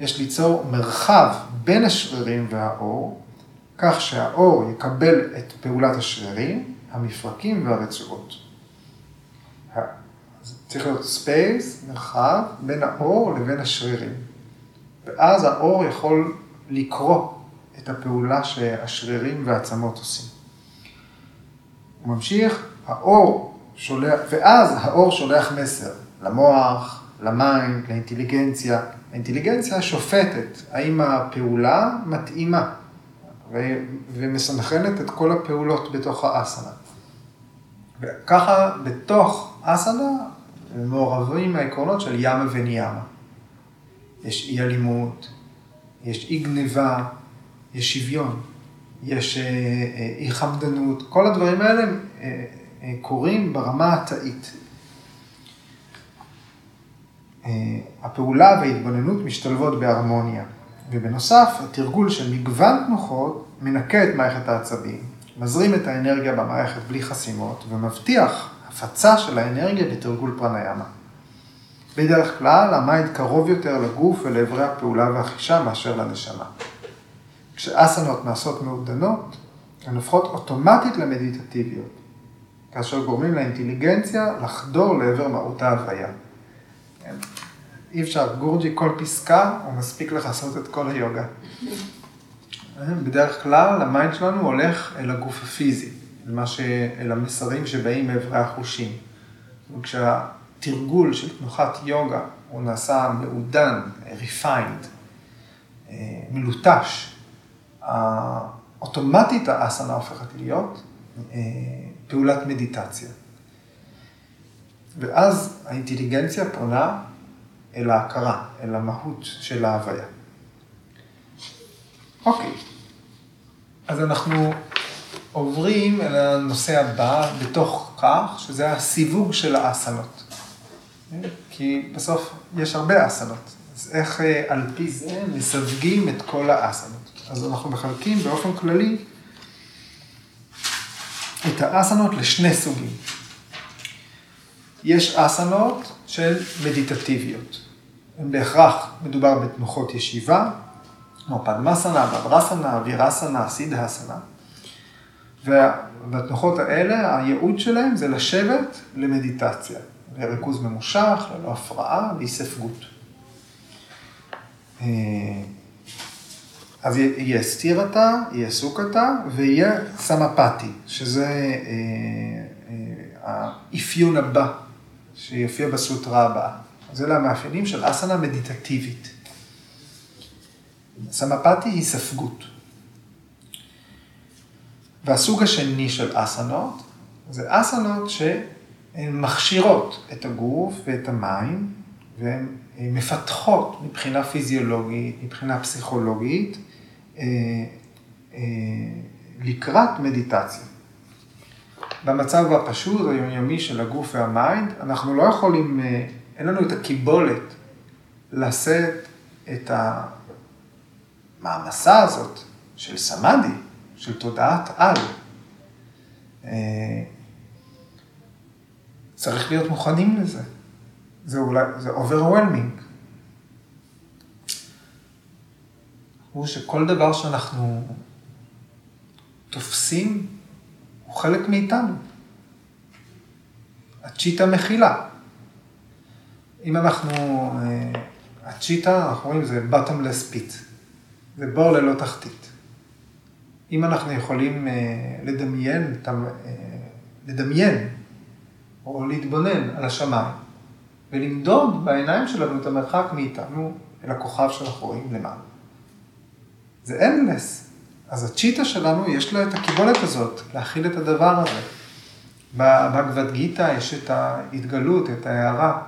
יש ליצור מרחב בין השרירים והעור, כך שהעור יקבל את פעולת השרירים, המפרקים והרצועות. צריך להיות space, מרחב, בין העור לבין השרירים. ואז העור יכול לקרוא את הפעולה שהשרירים והעצמות עושים. הוא ממשיך, העור שולח, ואז העור שולח מסר למוח, ל mind, לאינטליגנציה. האינטליגנציה שופטת האם הפעולה מתאימה ומסנכרנת את כל הפעולות בתוך האסנה. וככה בתוך אסנה מעורבים העקרונות של ימה וניימה. יש אי אלימות, יש אי גניבה, יש שוויון, יש אה, אה, אי חמדנות, כל הדברים האלה אה, קורים ברמה התאית. הפעולה וההתבוננות משתלבות בהרמוניה, ובנוסף, התרגול של מגוון תנוחות מנקה את מערכת העצבים, מזרים את האנרגיה במערכת בלי חסימות, ומבטיח הפצה של האנרגיה בתרגול פרניאמה. בדרך כלל, ה mind קרוב יותר לגוף ולאיברי הפעולה והחישה מאשר לנשמה. כשאסנות נעשות מעודנות, הן הופכות אוטומטית למדיטטיביות, כאשר גורמים לאינטליגנציה לחדור לעבר מהות ההוויה. אי אפשר, גורוג'י כל פסקה, הוא מספיק לעשות את כל היוגה. בדרך כלל, ה mind שלנו הולך אל הגוף הפיזי, אל, ש... אל המסרים שבאים מעברי החושים. וכשהתרגול של תנוחת יוגה הוא נעשה מעודן, refined, אה, מלוטש, אוטומטית האסנה הופכת להיות אה, פעולת מדיטציה. ואז האינטליגנציה פונה אל ההכרה, אל המהות של ההוויה. אוקיי, אז אנחנו עוברים אל הנושא הבא בתוך כך, שזה הסיווג של האסנות. כי בסוף יש הרבה אסנות, אז איך אה, על פי זה מסווגים את כל האסנות. אז אנחנו מחלקים באופן כללי את האסנות לשני סוגים. יש אסנות של מדיטטיביות. בהכרח מדובר בתנוחות ישיבה, כמו פדמסנה, בברסנה, וירסנה, סידהסנה. ובתנוחות האלה, הייעוד שלהם זה לשבת למדיטציה, לריכוז ממושך, ללא הפרעה, להיספגות. אה, אז יהיה סטירתה, יהיה סוכתה ויהיה סמפתי, שזה אה, אה, האפיון הבא שיופיע בסוטרה הבאה. אז אלה המאפיינים של אסנה מדיטטיבית. סמפתי היא ספגות. והסוג השני של אסנות, זה אסנות שהן מכשירות את הגוף ואת המים, והן מפתחות מבחינה פיזיולוגית, מבחינה פסיכולוגית, אה, לקראת מדיטציה. במצב הפשוט, היומיומי של הגוף והמיינד, אנחנו לא יכולים, אין לנו את הקיבולת לשאת את המעמסה הזאת של סמאדי, של תודעת על. צריך להיות מוכנים לזה. זה אולי, זה overwhelming. הוא שכל דבר שאנחנו תופסים הוא חלק מאיתנו. הצ'יטה מכילה. אם אנחנו, אה, הצ'יטה, אנחנו רואים, זה bottomless pit. זה בור ללא תחתית. אם אנחנו יכולים אה, לדמיין, אה, לדמיין או להתבונן על השמיים ולמדוד בעיניים שלנו את המרחק מאיתנו אל הכוכב שאנחנו רואים למעלה. זה endless. אז הצ'יטה שלנו, יש לה את הקיבולת הזאת, להכיל את הדבר הזה. בגבד גיתא יש את ההתגלות, את ההערה,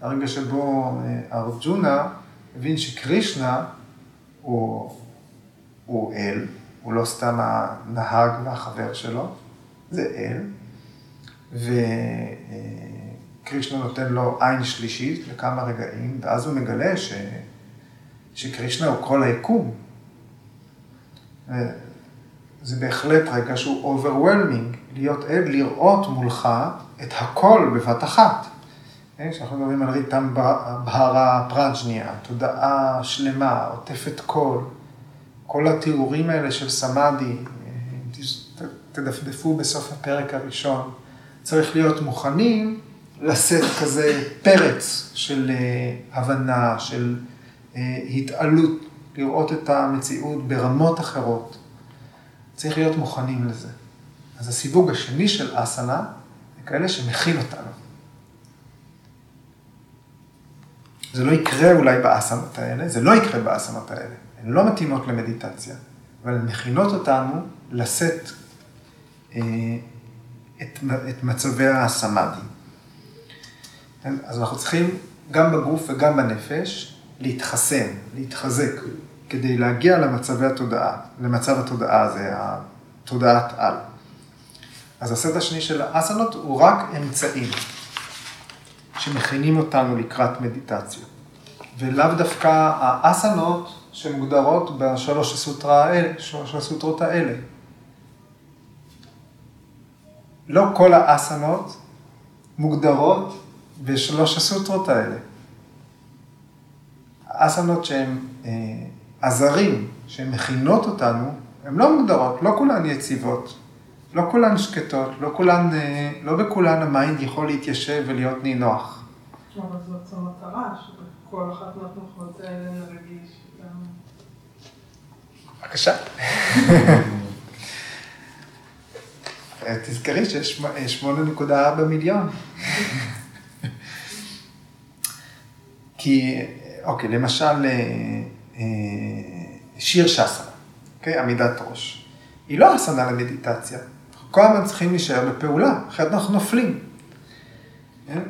הרגע שבו אה, ארג'ונה הבין שקרישנה הוא, הוא אל, הוא לא סתם הנהג והחבר שלו, זה אל, וקרישנה נותן לו עין שלישית לכמה רגעים, ואז הוא מגלה ש... שקרישנה הוא כל היקום. זה בהחלט רגע שהוא overwhelming, להיות עד, לראות מולך את הכל בבת אחת. כן, כשאנחנו מדברים על ריתם בהרה פראג'ניה, תודעה שלמה, עוטפת כל, כל התיאורים האלה של סמאדי, תדפדפו בסוף הפרק הראשון, צריך להיות מוכנים לשאת כזה פרץ של אה, הבנה, של אה, התעלות לראות את המציאות ברמות אחרות. צריך להיות מוכנים לזה. אז הסיווג השני של אסנה, זה כאלה שמכין אותנו. זה לא יקרה אולי באסנות האלה, זה לא יקרה באסנות האלה. הן לא מתאימות למדיטציה, אבל הן מכינות אותנו לשאת אה, את, את מצבי הסמאדי. אז אנחנו צריכים גם בגוף וגם בנפש להתחסן, להתחזק, כדי להגיע למצבי התודעה, למצב התודעה הזה, התודעת על. אז הסט השני של האסנות הוא רק אמצעים שמכינים אותנו לקראת מדיטציה. ולאו דווקא האסנות שמוגדרות בשלוש הסוטרה האלה, שלוש הסוטרות האלה. לא כל האסנות מוגדרות בשלוש הסוטרות האלה. האסנות שהן אה, הזרים שמכינות אותנו, הן לא מוגדרות, לא כולן יציבות, לא כולן שקטות, לא כולן, אה, לא בכולן ה mind יכול להתיישב ולהיות נינוח. אבל זאת המטרה, שבכל אחת מהתנוחות האלה נרגיש גם... בבקשה. תזכרי שיש 8.4 מיליון. כי, אוקיי, למשל, אה, אה, שיר שסנה, אוקיי? עמידת ראש. היא לא אסנה למדיטציה. אנחנו כל הזמן צריכים להישאר בפעולה, אחרת אנחנו נופלים. כן?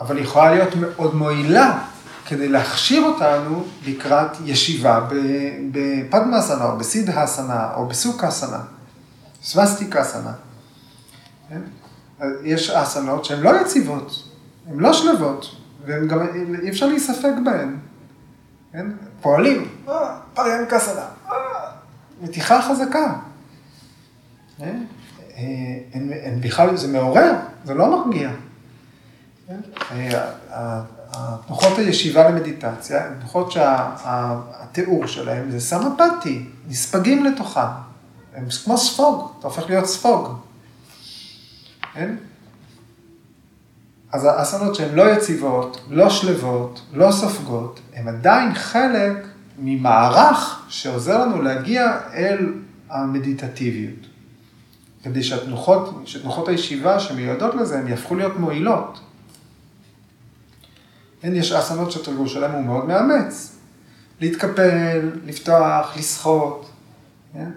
אבל היא יכולה להיות מאוד מועילה כדי להכשיר אותנו לקראת ישיבה בפדמאסנה, או בסידהסנה, או בסוכסנה, סווסטיקסנה. כן? יש אסנות שהן לא יציבות, הן לא שלבות, גם, אי אפשר להיספק בהן. כן? פועלים, אה, פריאן קסדה, אה, מתיחה חזקה. כן? אין בכלל, זה מעורר, זה לא מרגיע. התנוחות הישיבה למדיטציה, הן תנוחות שהתיאור שלהן זה סמפתי, נספגים לתוכן. הם כמו ספוג, אתה הופך להיות ספוג. כן? אז האסנות שהן לא יציבות, לא שלוות, לא סופגות, הן עדיין חלק ממערך שעוזר לנו להגיע אל המדיטטיביות. כדי שהתנוחות, שתנוחות הישיבה שמיועדות לזה, הן יהפכו להיות מועילות. אין, יש אסנות שהתרגול שלהם הוא מאוד מאמץ. להתקפל, לפתוח, לשחות. כן?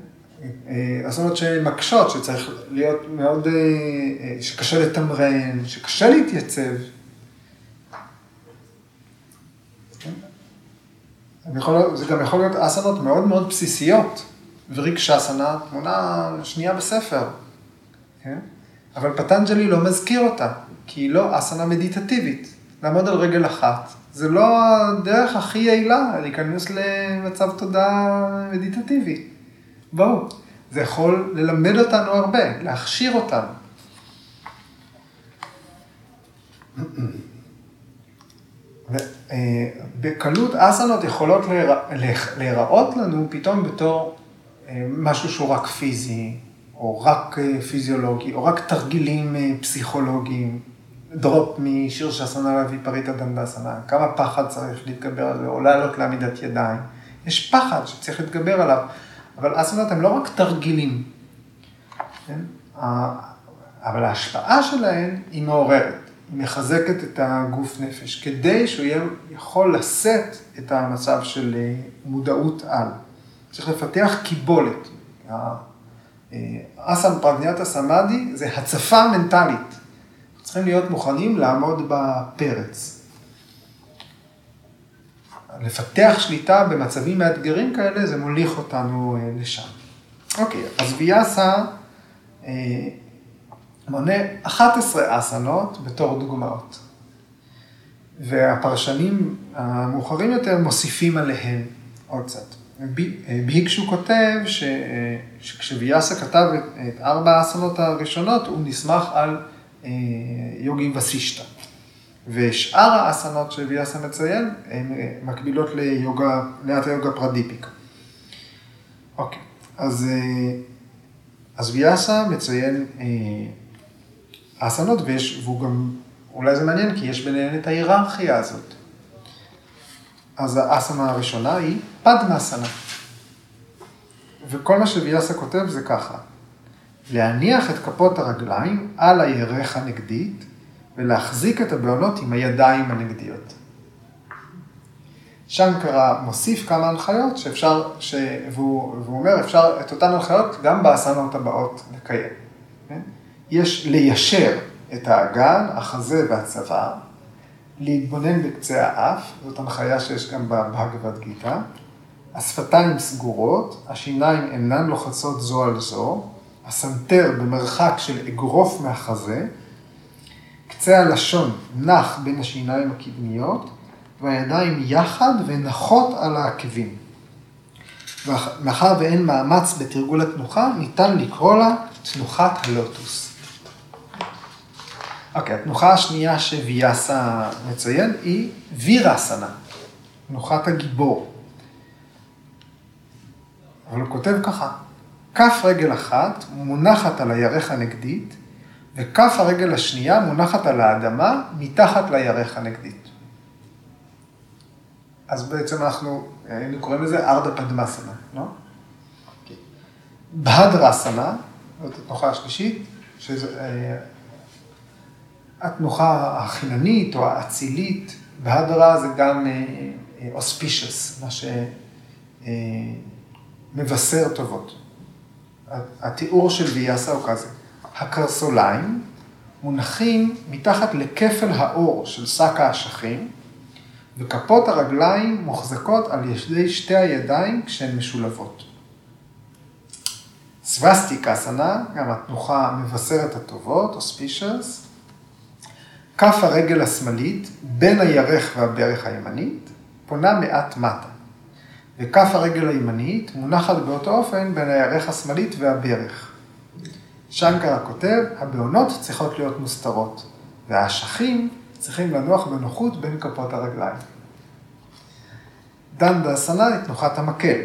אסונות שמקשות, שצריך להיות מאוד, אה, אה, שקשה לתמרן, שקשה להתייצב. זה גם יכול להיות אסנות מאוד מאוד בסיסיות, וריקשסנה, תמונה שנייה בספר, כן? אבל פטנג'לי לא מזכיר אותה, כי היא לא אסנה מדיטטיבית. לעמוד על רגל אחת, זה לא הדרך הכי יעילה להיכנס למצב תודעה מדיטטיבי. בואו, זה יכול ללמד אותנו הרבה, להכשיר אותנו. בקלות אסנות יכולות להיראות לנו פתאום בתור אה, משהו שהוא רק פיזי, או רק אה, פיזיולוגי, או רק תרגילים אה, פסיכולוגיים. דרופ משיר שסנה להביא פריטה דנדסנה, כמה פחד צריך להתגבר על זה, או לעלות לעמידת ידיים. יש פחד שצריך להתגבר עליו, אבל אסנות הם לא רק תרגילים, כן? אבל ההשפעה שלהן היא מעוררת, היא מחזקת את הגוף נפש, כדי שהוא יהיה יכול לשאת את המצב של אה, מודעות על. צריך לפתח קיבולת. אסן פרגניאטה סמאדי זה הצפה מנטלית. צריכים להיות מוכנים לעמוד בפרץ. לפתח שליטה במצבים מאתגרים כאלה, זה מוליך אותנו אה, לשם. אוקיי, אז ויאסה אה, מונה 11 אסנות בתור דוגמאות. והפרשנים המאוחרים יותר מוסיפים עליהם עוד קצת. בהיקשו כותב ש... שכשוויאסה כתב את ארבע האסנות הראשונות, הוא נסמך על אה, יוגים וסישטה. ושאר האסנות שוויאסה מציין, הן אה, מקבילות ליוגה, לאט היוגה פרדיפיקה. אוקיי, אז, אה, אז ויאסה מציין האסנות, ויש, והוא גם, אולי זה מעניין, כי יש ביניהן את ההיררכיה הזאת. אז האסנה הראשונה היא פדמאסנה. וכל מה שוויאסה כותב זה ככה, להניח את כפות הרגליים על הירך הנגדית ולהחזיק את הבעונות עם הידיים הנגדיות. שנקרה מוסיף כמה הנחיות שאפשר, ש... והוא, והוא אומר, אפשר את אותן הנחיות גם באסנות הבאות לקיים. כן? יש ליישר את האגן, החזה והצוואר, להתבונן בקצה האף, זאת הנחיה שיש גם בהגבת גיטה, השפתיים סגורות, השיניים אינן לוחצות זו על זו, הסנטר במרחק של אגרוף מהחזה, קצה הלשון נח בין השיניים הקדמיות, והידיים יחד ונחות על העקבים. מאחר ואין מאמץ בתרגול התנוחה, ניתן לקרוא לה תנוחת הלוטוס. אוקיי, התנוחה השנייה שוויאסה מציין היא וירסנה, תנוחת הגיבור. אבל הוא כותב ככה, כף רגל אחת מונחת על הירך הנגדית, וכף הרגל השנייה מונחת על האדמה מתחת לירך הנגדית. אז בעצם אנחנו, היינו קוראים לזה ארדה פדמסנה, לא? Okay. בהדרסנה, זאת התנוחה השלישית, שזה אה, התנוחה החיננית או האצילית, בהדרה זה גם אוספישס, אה, אה, מה שמבשר טובות. התיאור של ויאסה הוא כזה, הקרסוליים מונחים מתחת לכפל האור של שק האשכים, וכפות הרגליים מוחזקות על ידי שתי הידיים כשהן משולבות. סווסטיקה סנה, גם התנוחה מבשרת הטובות, אוספישס, כף הרגל השמאלית בין הירך והברך הימנית פונה מעט מטה. וכף הרגל הימנית מונחת באותו אופן בין הירך השמאלית והברך. שנקרה כותב, הבעונות צריכות להיות מוסתרות, והאשכים צריכים לנוח בנוחות בין כפות הרגליים. דן דסנה היא תנוחת המקל.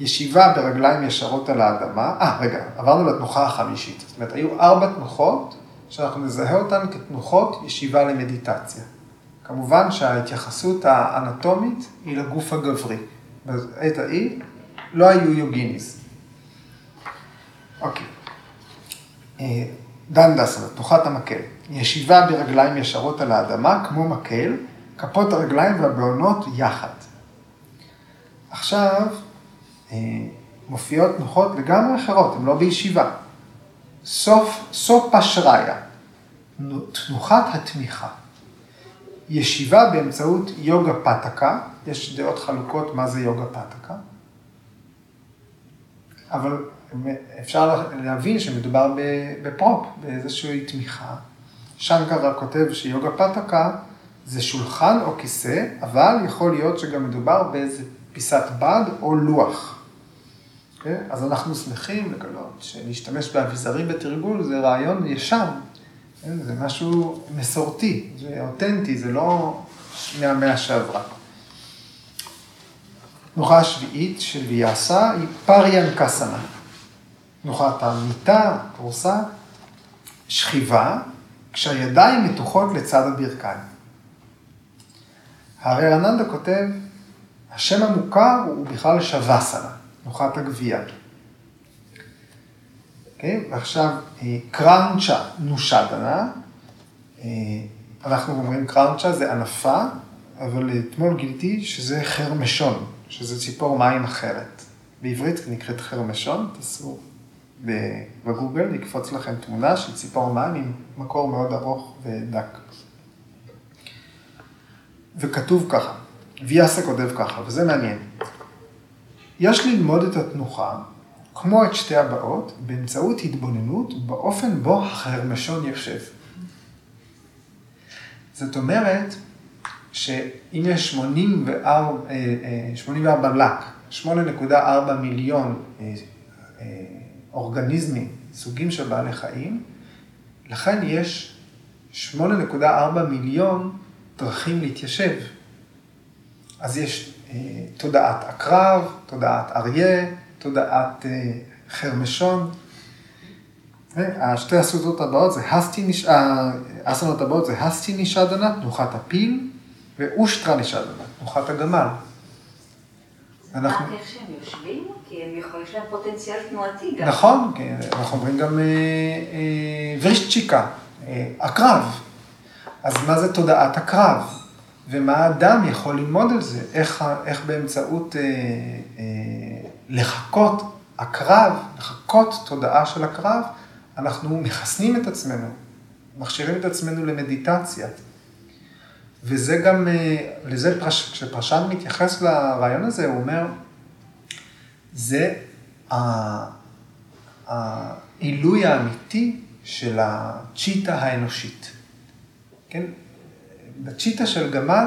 ישיבה ברגליים ישרות על האדמה, אה, רגע, עברנו לתנוחה החמישית. זאת אומרת, היו ארבע תנוחות שאנחנו נזהה אותן כתנוחות ישיבה למדיטציה. כמובן שההתייחסות האנטומית היא לגוף הגברי. בעת ההיא לא היו יוגיניס. אוקיי. אה, דן דסון, תנוחת המקל. ישיבה ברגליים ישרות על האדמה, כמו מקל, כפות הרגליים והבעונות יחד. עכשיו, אה, מופיעות תנוחות לגמרי אחרות, הן לא בישיבה. סוף, סוף פשריה, תנוחת התמיכה. ישיבה באמצעות יוגה פתקה, יש דעות חלוקות מה זה יוגה פתקה. אבל אפשר להבין שמדובר בפרופ, באיזושהי תמיכה. שנקרה כותב שיוגה פתקה זה שולחן או כיסא, אבל יכול להיות שגם מדובר באיזה פיסת בד או לוח. Okay? אוקיי? אז אנחנו שמחים לגלות שלהשתמש באביזרים בתרגול זה רעיון ישן, okay? כן? זה משהו מסורתי, זה אותנטי, זה לא מהמאה שעברה. תנוחה השביעית של ויאסה היא פריאן קסנה. תנוחת המיטה, פרוסה, שכיבה, כשהידיים מתוחות לצד הברכיים. הרי רננדה כותב, השם המוכר הוא בכלל שווסנה, תנוחת הגבייה. Okay, אוקיי? ועכשיו, אה, קראונצ'ה נושדנה, אה, אנחנו אומרים קראונצ'ה זה ענפה, אבל אתמול גיליתי שזה חרמשון, שזה ציפור מים אחרת. בעברית נקראת חרמשון, תעשו בגוגל, יקפוץ לכם תמונה של ציפור מים עם מקור מאוד ארוך ודק. וכתוב ככה, ויאסה כותב ככה, וזה מעניין. יש ללמוד את התנוחה, כמו את שתי הבאות, באמצעות התבוננות באופן בו החרמשון יושב. זאת אומרת, שאם יש 84, 84 לק, 8.4 מיליון אה, אה, אורגניזמים, סוגים של בעלי חיים, לכן יש 8.4 מיליון דרכים להתיישב. אז יש אה, תודעת עקרב, תודעת אריה, תודעת אה, חרמשון. השתי הסודות הבאות זה הסטי, נש... האסנות הבאות זה הסטי נשדנה, תנוחת הפיל, ואושטרה נשדנה, תנוחת הגמל. אנחנו... רק איך שהם יושבים? כי הם יכולים, יש להם פוטנציאל תנועתי גם. נכון, אנחנו אומרים גם אה, אה, ורישצ'יקה, אה, הקרב. אז מה זה תודעת הקרב? ומה האדם יכול ללמוד על זה? איך, איך באמצעות אה, אה, לחקות הקרב, לחקות תודעה של הקרב, אנחנו מחסנים את עצמנו, מכשירים את עצמנו למדיטציה. וזה גם, אה, לזה, כשפרשן מתייחס לרעיון הזה, הוא אומר, זה העילוי האמיתי של הצ'יטה האנושית. כן? בצ'יטה של גמל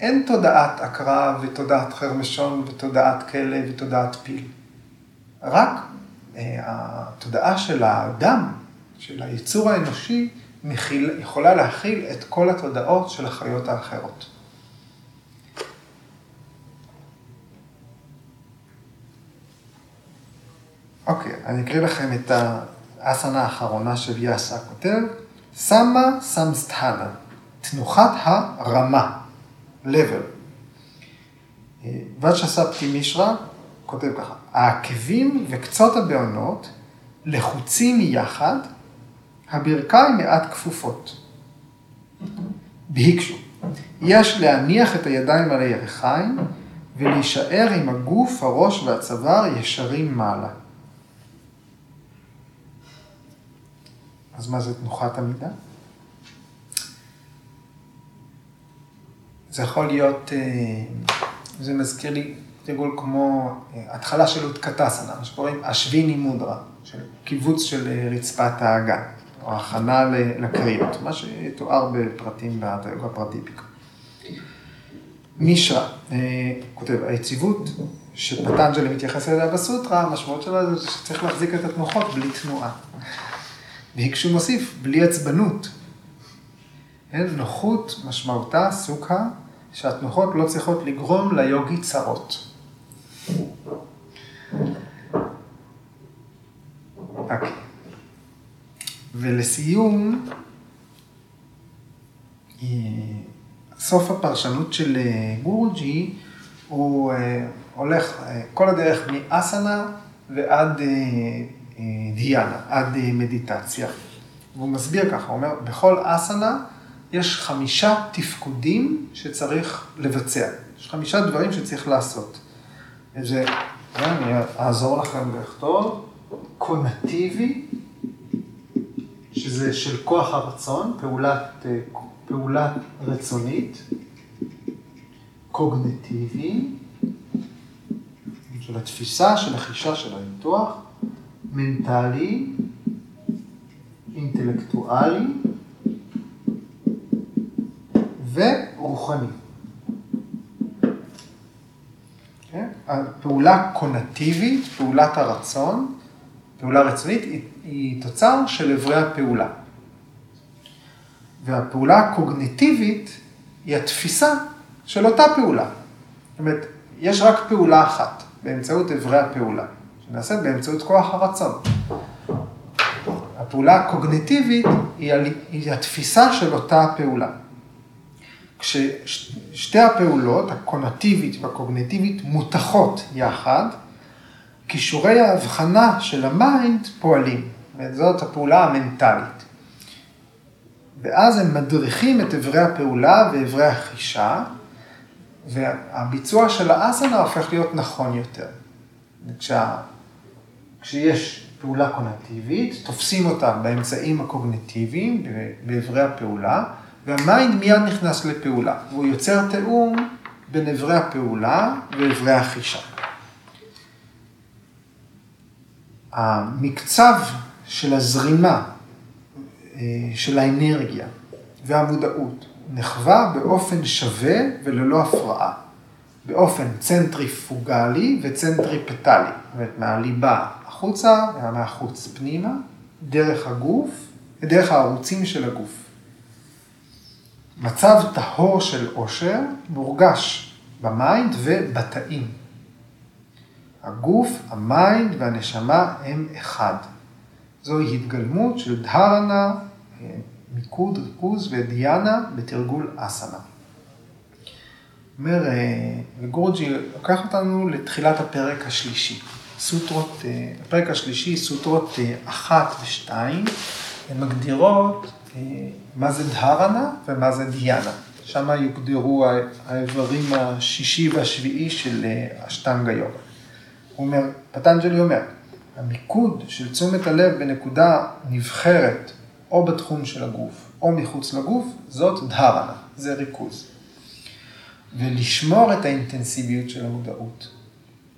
אין תודעת הקרב ותודעת חרמשון ותודעת כלב ותודעת פיל. רק אה, התודעה של האדם, של היצור האנושי, מכיל, יכולה להכיל את כל התודעות של החיות האחרות. אוקיי, אני אקריא לכם את האסנה האחרונה של יאסה כותב, סמה סמסטהנה, תנוחת הרמה, level. וצ'ספטי מישרא כותב ככה, העקבים וקצות הבעונות לחוצים יחד, הברכיים מעט כפופות. בהיקשו, יש להניח את הידיים על הירכיים ולהישאר עם הגוף, הראש והצוואר ישרים מעלה. אז מה זה תנוחת עמידה? זה יכול להיות, אה, זה מזכיר לי תרגול כמו אה, התחלה של אוטקטסנה, מה שקוראים אשוויני מודרה, של קיבוץ של אה, רצפת האגן, או הכנה לקריאות, מה שתואר בפרטים ביוגה פרטיפיקה. מישרא כותב, היציבות שפטנג'לי מתייחס אליה בסוטרה, המשמעות שלה זה שצריך להחזיק את התנוחות בלי תנועה. והיא מוסיף, בלי עצבנות. אין נוחות משמעותה סוכה, שהתנוחות לא צריכות לגרום ליוגי צרות. אוקיי. ולסיום, אה, סוף הפרשנות של אה, גורג'י, הוא אה, הולך כל הדרך מאסנה ועד דיאנה, עד מדיטציה. והוא מסביר ככה, הוא אומר, בכל אסנה יש חמישה תפקודים שצריך לבצע. יש חמישה דברים שצריך לעשות. זה, אני אעזור לכם לכתוב, קונטיבי, שזה של כוח הרצון, פעולת, פעולה רצונית, קוגנטיבי, של התפיסה, של החישה של הניתוח, מנטלי, אינטלקטואלי ורוחני. כן? הפעולה קונטיבית, פעולת הרצון, פעולה רצונית, היא, היא תוצר של אברי הפעולה. והפעולה הקוגניטיבית היא התפיסה של אותה פעולה. זאת אומרת, יש רק פעולה אחת באמצעות אברי הפעולה, שנעשית באמצעות כוח הרצון. הפעולה הקוגניטיבית היא, היא התפיסה של אותה פעולה. כששתי הפעולות, הקונטיבית והקוגניטיבית, מותכות יחד, כישורי ההבחנה של ה mind פועלים. זאת הפעולה המנטלית. ואז הם מדריכים את אברי הפעולה ואברי החישה, והביצוע של האסנה הופך להיות נכון יותר. כשה, כשיש פעולה קונטיבית, תופסים אותה באמצעים הקוגניטיביים, באברי הפעולה, והמיינד מיד נכנס לפעולה, והוא יוצר תיאום בין אברי הפעולה ואברי החישה. המקצב של הזרימה, אה, של האנרגיה והמודעות, נחווה באופן שווה וללא הפרעה, באופן צנטריפוגלי וצנטריפטלי, זאת אומרת מהליבה החוצה ומהחוץ פנימה, דרך הגוף, דרך הערוצים של הגוף. מצב טהור של אושר מורגש ב mind ובתאים. הגוף, ה mind והנשמה הם אחד. זוהי התגלמות של דהרנה, מיקוד, ריכוז ודיאנה בתרגול אסנה. אומר, וגורוג'י לוקח אותנו לתחילת הפרק השלישי. סוטרות, הפרק השלישי, סוטרות אחת ושתיים, הן מגדירות מה זה דהרנה ומה זה דיאנה. שם יוגדרו האיברים השישי והשביעי של אשטנגה יוגה. הוא אומר, פטנג'לי אומר, המיקוד של תשומת הלב בנקודה נבחרת, או בתחום של הגוף, או מחוץ לגוף, זאת דהרנה, זה ריכוז. ולשמור את האינטנסיביות של המודעות.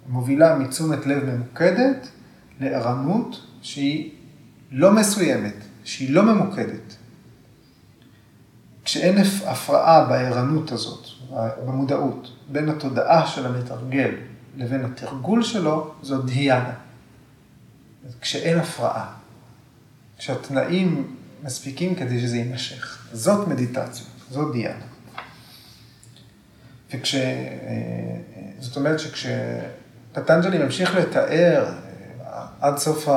מובילה מתשומת לב ממוקדת לערנות שהיא לא מסוימת, שהיא לא ממוקדת. כשאין הפרעה בערנות הזאת, במודעות, בין התודעה של המתרגל לבין התרגול שלו, זו דיאנה. כשאין הפרעה, כשהתנאים מספיקים כדי שזה יימשך. זאת מדיטציה, זאת דיאנה. וכש... אה, זאת אומרת שכשפטנג'לי ממשיך לתאר אה, עד סוף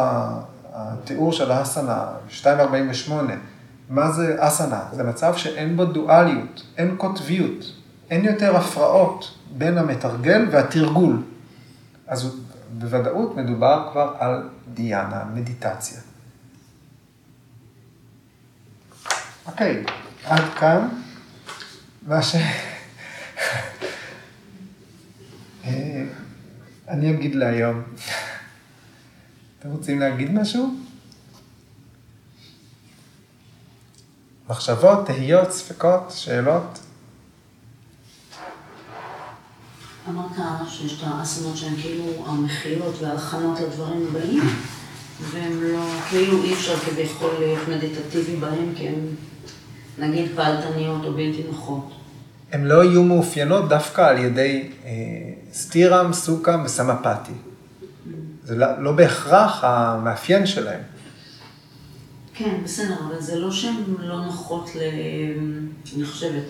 התיאור של האסנה, 2.48, מה זה אסנה? זה מצב שאין בו דואליות, אין קוטביות, אין יותר הפרעות בין המתרגל והתרגול. אז בוודאות מדובר כבר על דיאנה, מדיטציה. אוקיי, עד כאן מה ש... אה, אני אגיד להיום. אתם רוצים להגיד משהו? מחשבות, תהיות, ספקות, שאלות? אמרת שיש את האסונות שהן כאילו המחילות וההכנות לדברים הבאים, והם לא, כאילו אי אפשר כביכול להיות מדיטטיבי בהם, כי הן נגיד פעלתניות או בלתי נוחות. הן לא יהיו מאופיינות דווקא על ידי אה, סטירם, סוכם וסמפתי. זה לא, לא בהכרח המאפיין שלהם. כן, בסדר, אבל זה לא שהן לא נוחות ל... אני חושבת,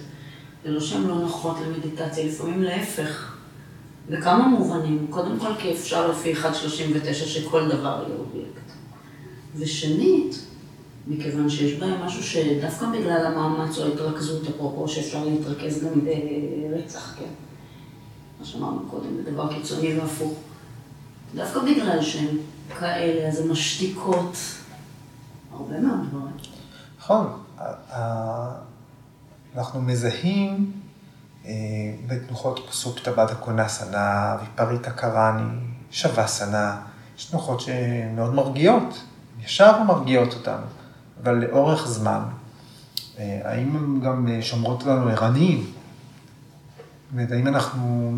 זה לא שהן לא נוחות למדיטציה, לפעמים להפך. בכמה מובנים. קודם כל, כי אפשר לפי 1.39 שכל דבר יהיה אובייקט. ושנית, מכיוון שיש בהם משהו שדווקא בגלל המאמץ או ההתרכזות, אפרופו שאפשר להתרכז גם ברצח, כן? מה שאמרנו קודם, בדבר קיצוני והפוך. דווקא בגלל שהם כאלה, אז הן משתיקות הרבה מאוד דברים. נכון. אנחנו מזהים אה, בתנוחות סופטה בדה קונסנה, ויפריטה קראני, שווסנה, יש תנוחות שמאוד מרגיעות, ישר מרגיעות אותנו, אבל לאורך זמן, אה, האם הן גם שומרות אותנו ערניים? זאת האם אנחנו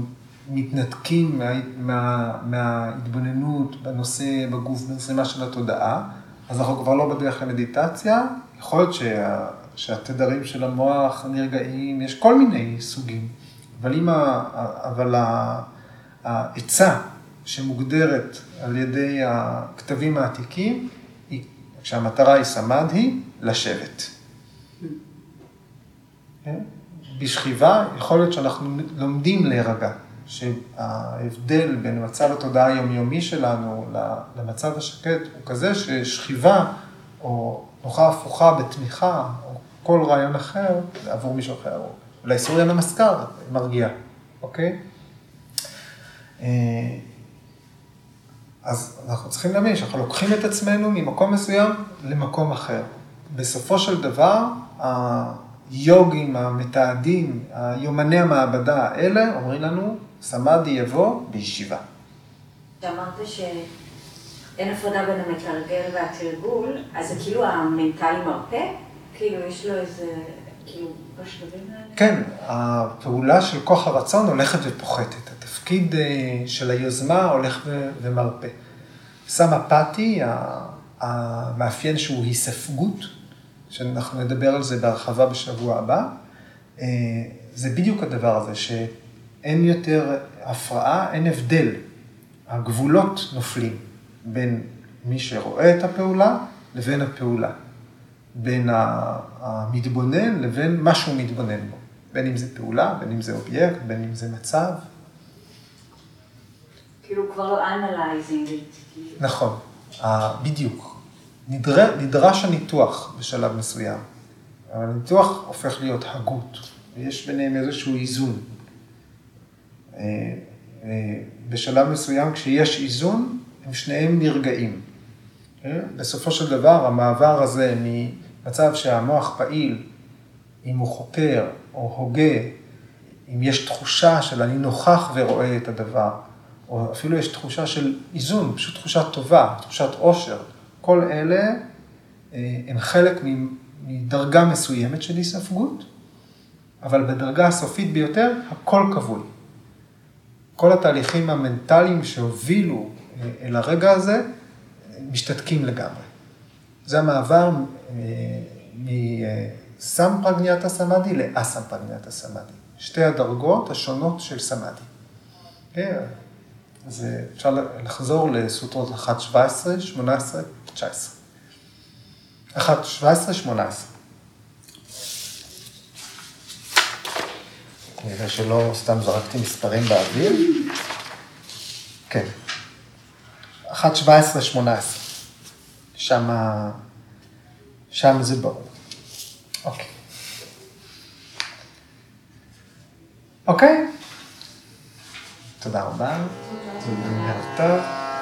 מתנתקים מה, מה, מההתבוננות בנושא, בגוף, בזרימה של התודעה, אז אנחנו כבר לא בדרך למדיטציה, יכול להיות שה, שהתדרים של המוח נרגעים, יש כל מיני סוגים, אבל אם ה... אבל העצה שמוגדרת על ידי הכתבים העתיקים, היא, כשהמטרה היא סמד היא לשבת. כן? בשכיבה יכול להיות שאנחנו לומדים להירגע, שההבדל בין מצב התודעה היומיומי שלנו למצב השקט הוא כזה ששכיבה או נוחה הפוכה בתמיכה כל רעיון אחר עבור מישהו אחר, אולי סוריה נמסקר מרגיע, אוקיי? אה, אז אנחנו צריכים להבין שאנחנו לוקחים את עצמנו ממקום מסוים למקום אחר. בסופו של דבר, היוגים, המתעדים, היומני המעבדה האלה אומרים לנו, סמאדי יבוא בישיבה. אמרת שאין הפרדה בין המתרגל והתרגול, אז זה כאילו המנטלי מרפא? כאילו יש לו איזה, כאילו, בשלבים האלה? כן, הפעולה של כוח הרצון הולכת ופוחתת. התפקיד אה, של היוזמה הולך ומרפא. סמפתי, המאפיין שהוא היספגות, שאנחנו נדבר על זה בהרחבה בשבוע הבא, אה, זה בדיוק הדבר הזה, שאין יותר הפרעה, אין הבדל. הגבולות נופלים בין מי שרואה את הפעולה לבין הפעולה. בין המתבונן לבין מה שהוא מתבונן בו. בין אם זה פעולה, בין אם זה אובייקט, בין אם זה מצב. כאילו כבר לא analyzing it. נכון, בדיוק. נדר, נדרש הניתוח בשלב מסוים, אבל הניתוח הופך להיות הגות, ויש ביניהם איזשהו איזון. אה, אה, בשלב מסוים, כשיש איזון, הם שניהם נרגעים. אה, בסופו של דבר, המעבר הזה מצב שהמוח פעיל, אם הוא חוקר או הוגה, אם יש תחושה של אני נוכח ורואה את הדבר, או אפילו יש תחושה של איזון, פשוט תחושה טובה, תחושת עושר, כל אלה אה, הם חלק מדרגה מסוימת של היספגות, אבל בדרגה הסופית ביותר, הכל כבוי. כל התהליכים המנטליים שהובילו אה, אל הרגע הזה, משתתקים לגמרי. זה המעבר אה, מסם פרגניאטה סמאדי לאסם פרגניאטה סמאדי. שתי הדרגות השונות של סמאדי. כן, אז אפשר לחזור לסוטרות 1, 17, 18, 19. 1, 17, 18. נראה שלא סתם זרקתי מספרים באוויר. כן. 1, 17, 18. שם, שם זה ברור. אוקיי. אוקיי? תודה רבה. תודה. טוב.